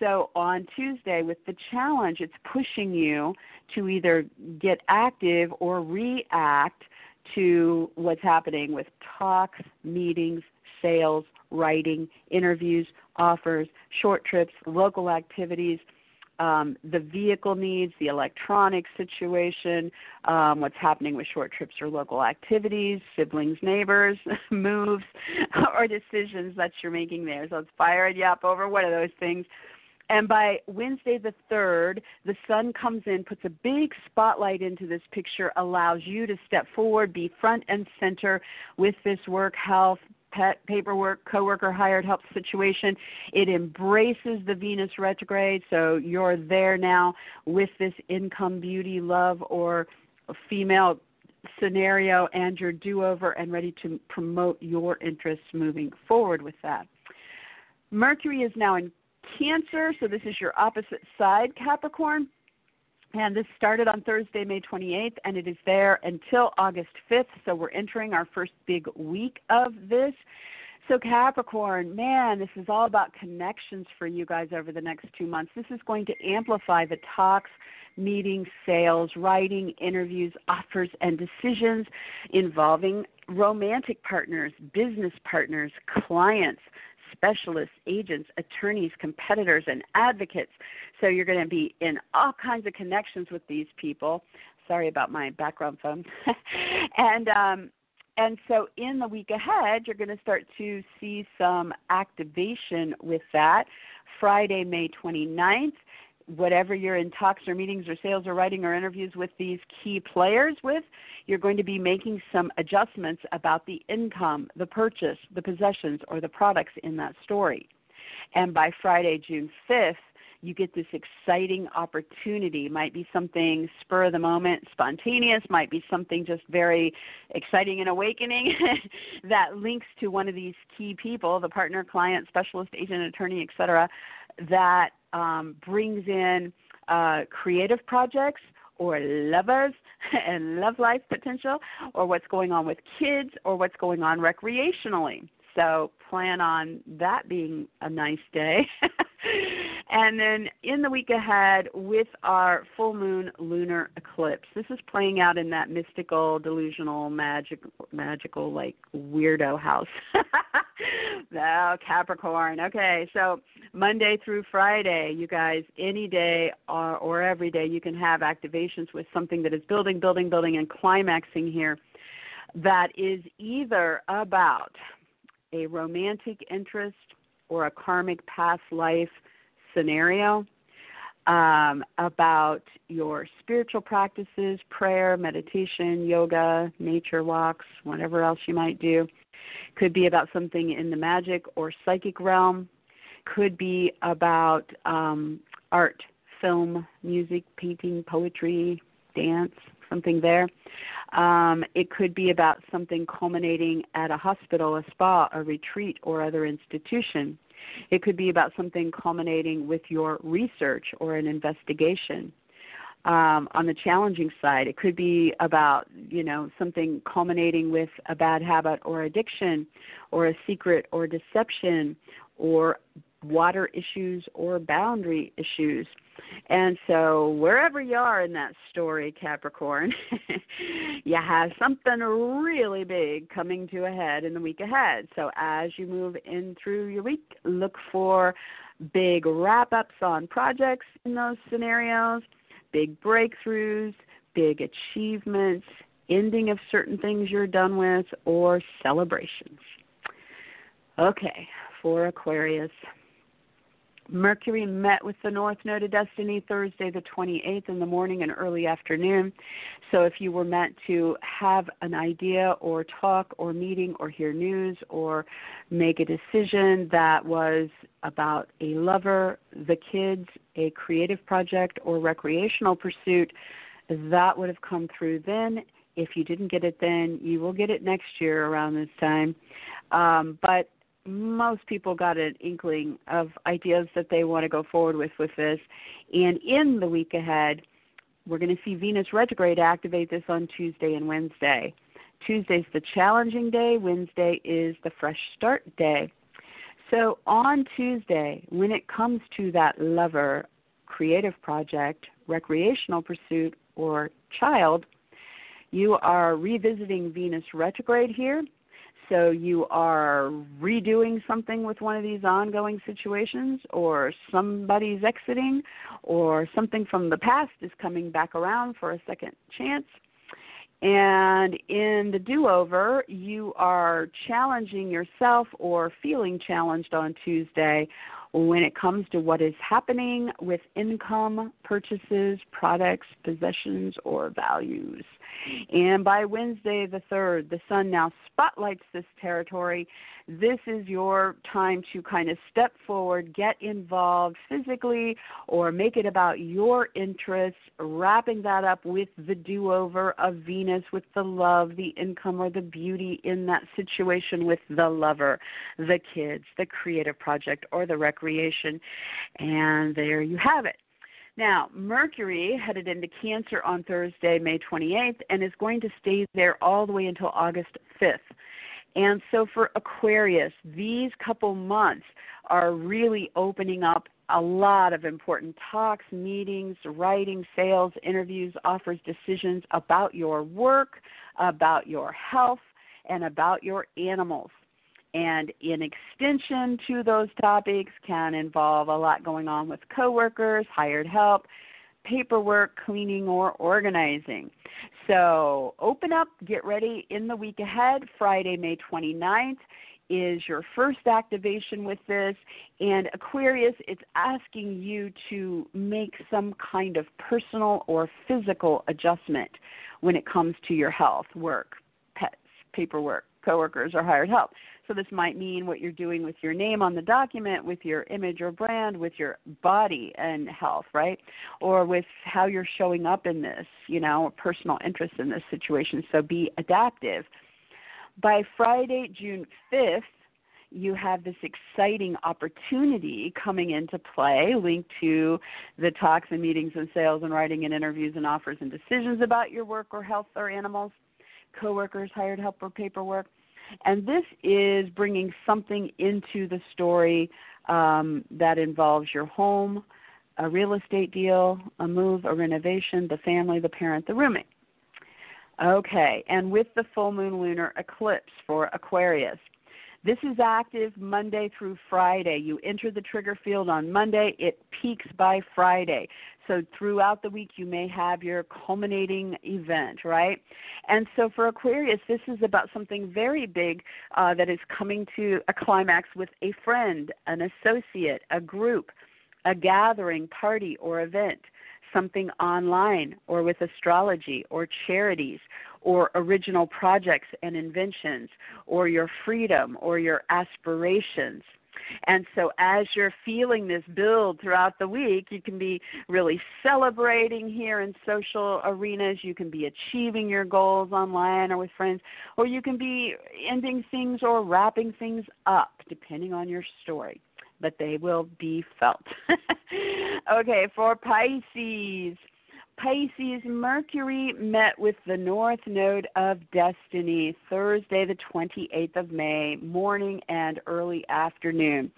S2: So on Tuesday with the challenge, it's pushing you to either get active or react to what's happening with talks, meetings, sales, writing, interviews, offers, short trips, local activities, um, the vehicle needs, the electronic situation, um, what's happening with short trips or local activities, siblings, neighbors, moves, or decisions that you're making there. So it's firing you up over one of those things. And by Wednesday the 3rd, the sun comes in, puts a big spotlight into this picture, allows you to step forward, be front and center with this work, health, pet paperwork, coworker hired help situation. It embraces the Venus retrograde, so you're there now with this income, beauty, love, or female scenario, and your do over and ready to promote your interests moving forward with that. Mercury is now in Cancer, so this is your opposite side, Capricorn. And this started on Thursday, May 28th, and it is there until August 5th. So we're entering our first big week of this. So, Capricorn, man, this is all about connections for you guys over the next two months. This is going to amplify the talks, meetings, sales, writing, interviews, offers, and decisions involving romantic partners, business partners, clients, specialists, agents, attorneys, competitors, and advocates. So you're going to be in all kinds of connections with these people. Sorry about my background phone. and um, and so in the week ahead, you're going to start to see some activation with that. Friday, May 29th, whatever you're in talks or meetings or sales or writing or interviews with these key players with, you're going to be making some adjustments about the income, the purchase, the possessions, or the products in that story. And by Friday, June 5th, you get this exciting opportunity. Might be something spur of the moment, spontaneous, might be something just very exciting and awakening that links to one of these key people, the partner, client, specialist, agent, attorney, etc., that um, brings in uh, creative projects or lovers and love life potential, or what's going on with kids, or what's going on recreationally. So plan on that being a nice day. and then in the week ahead with our full moon lunar eclipse. This is playing out in that mystical, delusional, magic magical like weirdo house. oh, Capricorn. Okay, so Monday through Friday, you guys, any day or, or every day, you can have activations with something that is building, building, building, and climaxing here. That is either about a romantic interest or a karmic past life scenario um, about your spiritual practices, prayer, meditation, yoga, nature walks, whatever else you might do. Could be about something in the magic or psychic realm. Could be about um, art, film, music, painting, poetry, dance, something there. Um, it could be about something culminating at a hospital, a spa, a retreat, or other institution. It could be about something culminating with your research or an investigation. Um, on the challenging side, it could be about you know something culminating with a bad habit or addiction, or a secret or deception, or water issues or boundary issues. And so, wherever you are in that story, Capricorn, you have something really big coming to a head in the week ahead. So, as you move in through your week, look for big wrap ups on projects in those scenarios, big breakthroughs, big achievements, ending of certain things you're done with, or celebrations. Okay, for Aquarius. Mercury met with the North Node of Destiny Thursday, the 28th, in the morning and early afternoon. So, if you were meant to have an idea or talk or meeting or hear news or make a decision that was about a lover, the kids, a creative project, or recreational pursuit, that would have come through then. If you didn't get it then, you will get it next year around this time. Um, but most people got an inkling of ideas that they want to go forward with with this. And in the week ahead, we're going to see Venus retrograde activate this on Tuesday and Wednesday. Tuesday's the challenging day, Wednesday is the fresh start day. So on Tuesday, when it comes to that lover, creative project, recreational pursuit, or child, you are revisiting Venus retrograde here so you are redoing something with one of these ongoing situations, or somebody's exiting, or something from the past is coming back around for a second chance. And in the do over, you are challenging yourself or feeling challenged on Tuesday when it comes to what is happening with income, purchases, products, possessions, or values. And by Wednesday the 3rd, the sun now spotlights this territory. This is your time to kind of step forward, get involved physically, or make it about your interests, wrapping that up with the do over of Venus, with the love, the income, or the beauty in that situation with the lover, the kids, the creative project, or the recreation. And there you have it. Now, Mercury headed into Cancer on Thursday, May 28th, and is going to stay there all the way until August 5th. And so for Aquarius, these couple months are really opening up a lot of important talks, meetings, writing, sales, interviews, offers, decisions about your work, about your health, and about your animals and in extension to those topics can involve a lot going on with coworkers, hired help, paperwork, cleaning, or organizing. So open up, get ready in the week ahead. Friday, May 29th is your first activation with this. And Aquarius, it's asking you to make some kind of personal or physical adjustment when it comes to your health, work, pets, paperwork, coworkers, or hired help. So this might mean what you're doing with your name on the document, with your image or brand, with your body and health, right? Or with how you're showing up in this, you know, personal interest in this situation. So be adaptive. By Friday, June 5th, you have this exciting opportunity coming into play linked to the talks and meetings and sales and writing and interviews and offers and decisions about your work or health or animals, coworkers, hired help or paperwork. And this is bringing something into the story um, that involves your home, a real estate deal, a move, a renovation, the family, the parent, the roommate. Okay, and with the full moon lunar eclipse for Aquarius, this is active Monday through Friday. You enter the trigger field on Monday, it peaks by Friday. So throughout the week, you may have your culminating event, right? And so for Aquarius, this is about something very big uh, that is coming to a climax with a friend, an associate, a group, a gathering, party, or event something online or with astrology or charities or original projects and inventions or your freedom or your aspirations. And so, as you're feeling this build throughout the week, you can be really celebrating here in social arenas. You can be achieving your goals online or with friends, or you can be ending things or wrapping things up, depending on your story. But they will be felt. okay, for Pisces. Pisces, Mercury met with the North Node of Destiny Thursday, the 28th of May, morning and early afternoon.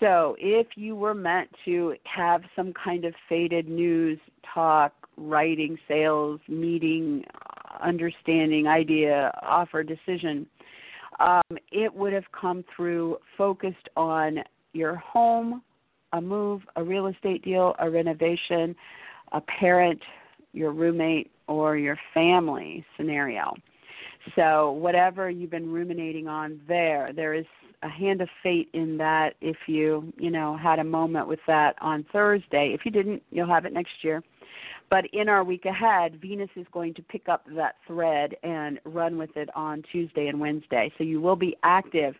S2: So, if you were meant to have some kind of faded news, talk, writing, sales, meeting, understanding, idea, offer, decision, um, it would have come through focused on your home, a move, a real estate deal, a renovation a parent, your roommate, or your family scenario. So, whatever you've been ruminating on there, there is a hand of fate in that if you, you know, had a moment with that on Thursday. If you didn't, you'll have it next year. But in our week ahead, Venus is going to pick up that thread and run with it on Tuesday and Wednesday. So you will be active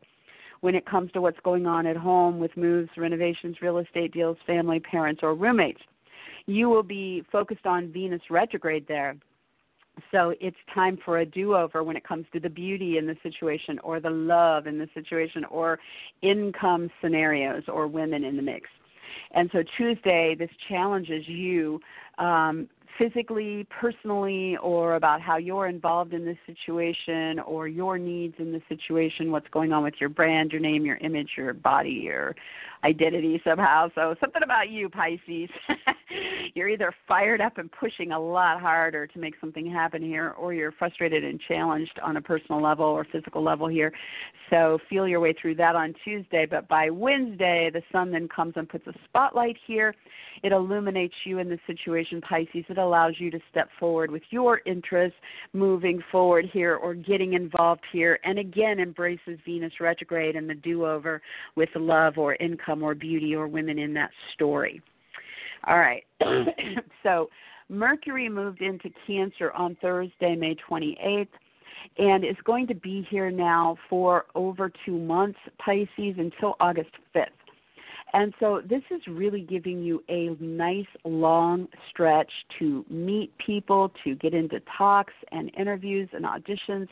S2: when it comes to what's going on at home with moves, renovations, real estate deals, family, parents, or roommates you will be focused on Venus retrograde there. So it's time for a do over when it comes to the beauty in the situation or the love in the situation or income scenarios or women in the mix. And so Tuesday, this challenges you um, physically, personally, or about how you're involved in this situation or your needs in the situation, what's going on with your brand, your name, your image, your body, your identity somehow. So, something about you, Pisces. you're either fired up and pushing a lot harder to make something happen here, or you're frustrated and challenged on a personal level or physical level here. So, feel your way through that on Tuesday. But by Wednesday, the sun then comes and puts a spotlight here. It illuminates you in the situation, Pisces. It allows you to step forward with your interests moving forward here or getting involved here. And again, embraces Venus retrograde and the do over with love or income or beauty or women in that story. All right. so Mercury moved into Cancer on Thursday, May 28th and is going to be here now for over two months, Pisces, until August 5th. And so this is really giving you a nice long stretch to meet people, to get into talks and interviews and auditions,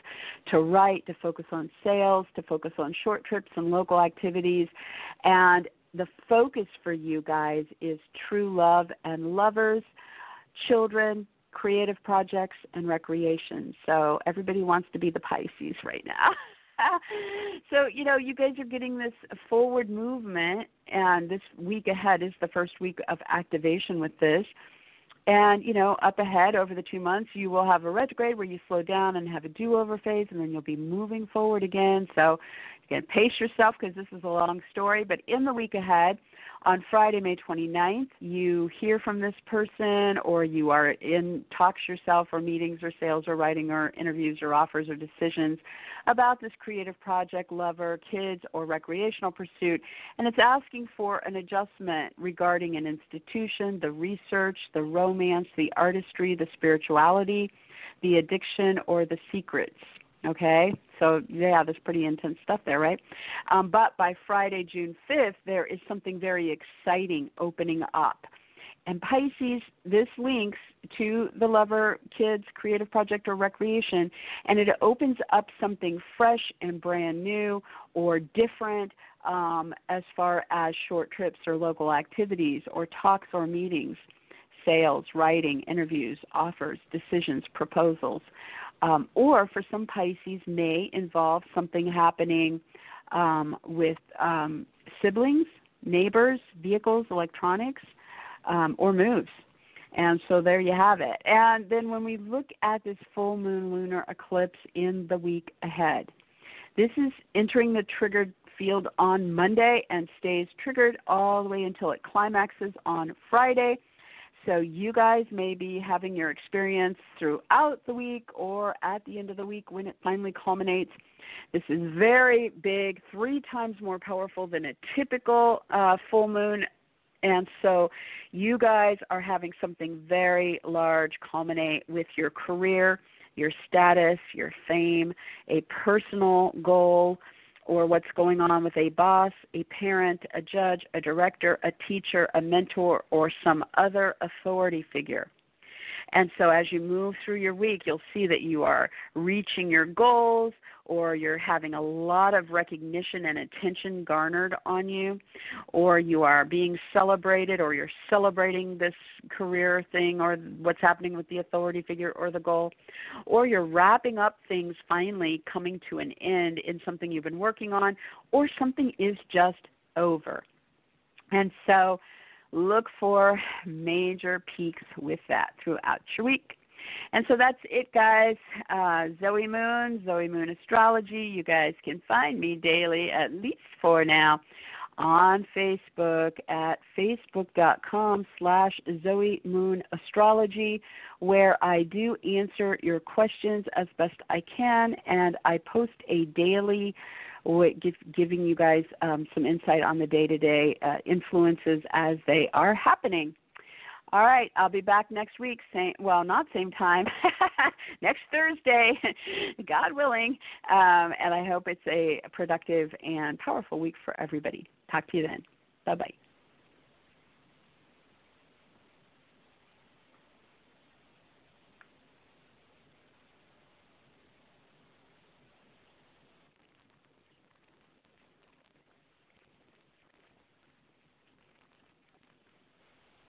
S2: to write, to focus on sales, to focus on short trips and local activities. And the focus for you guys is true love and lovers, children, creative projects, and recreation. So everybody wants to be the Pisces right now. so you know you guys are getting this forward movement and this week ahead is the first week of activation with this. And you know up ahead over the two months you will have a retrograde where you slow down and have a do over phase and then you'll be moving forward again. So again pace yourself because this is a long story but in the week ahead on Friday, May 29th, you hear from this person or you are in talks yourself or meetings or sales or writing or interviews or offers or decisions about this creative project, lover, kids, or recreational pursuit. And it's asking for an adjustment regarding an institution, the research, the romance, the artistry, the spirituality, the addiction, or the secrets. Okay, so yeah, there's pretty intense stuff there, right? Um, but by Friday, June 5th, there is something very exciting opening up. And Pisces, this links to the Lover Kids Creative Project or Recreation, and it opens up something fresh and brand new or different um, as far as short trips or local activities or talks or meetings, sales, writing, interviews, offers, decisions, proposals. Um, or for some Pisces, may involve something happening um, with um, siblings, neighbors, vehicles, electronics um, or moves. And so there you have it. And then when we look at this full moon lunar eclipse in the week ahead, this is entering the triggered field on Monday and stays triggered all the way until it climaxes on Friday. So you guys may be having your experience throughout the week or at the end of the week when it finally culminates. This is very big, three times more powerful than a typical uh, full moon and so you guys are having something very large culminate with your career, your status, your fame, a personal goal, or what's going on with a boss, a parent, a judge, a director, a teacher, a mentor, or some other authority figure. And so as you move through your week, you'll see that you are reaching your goals or you're having a lot of recognition and attention garnered on you, or you are being celebrated, or you're celebrating this career thing, or what's happening with the authority figure or the goal, or you're wrapping up things finally coming to an end in something you've been working on, or something is just over. And so, look for major peaks with that throughout your week. And so that's it, guys. Uh, Zoe Moon, Zoe Moon Astrology. You guys can find me daily, at least for now, on Facebook at facebook.com slash Zoe Moon Astrology, where I do answer your questions as best I can, and I post a daily giving you guys um, some insight on the day-to-day uh, influences as they are happening. All right, I'll be back next week. Same, well, not same time. next Thursday, God willing. Um, and I hope it's a productive and powerful week for everybody. Talk to you then. Bye bye.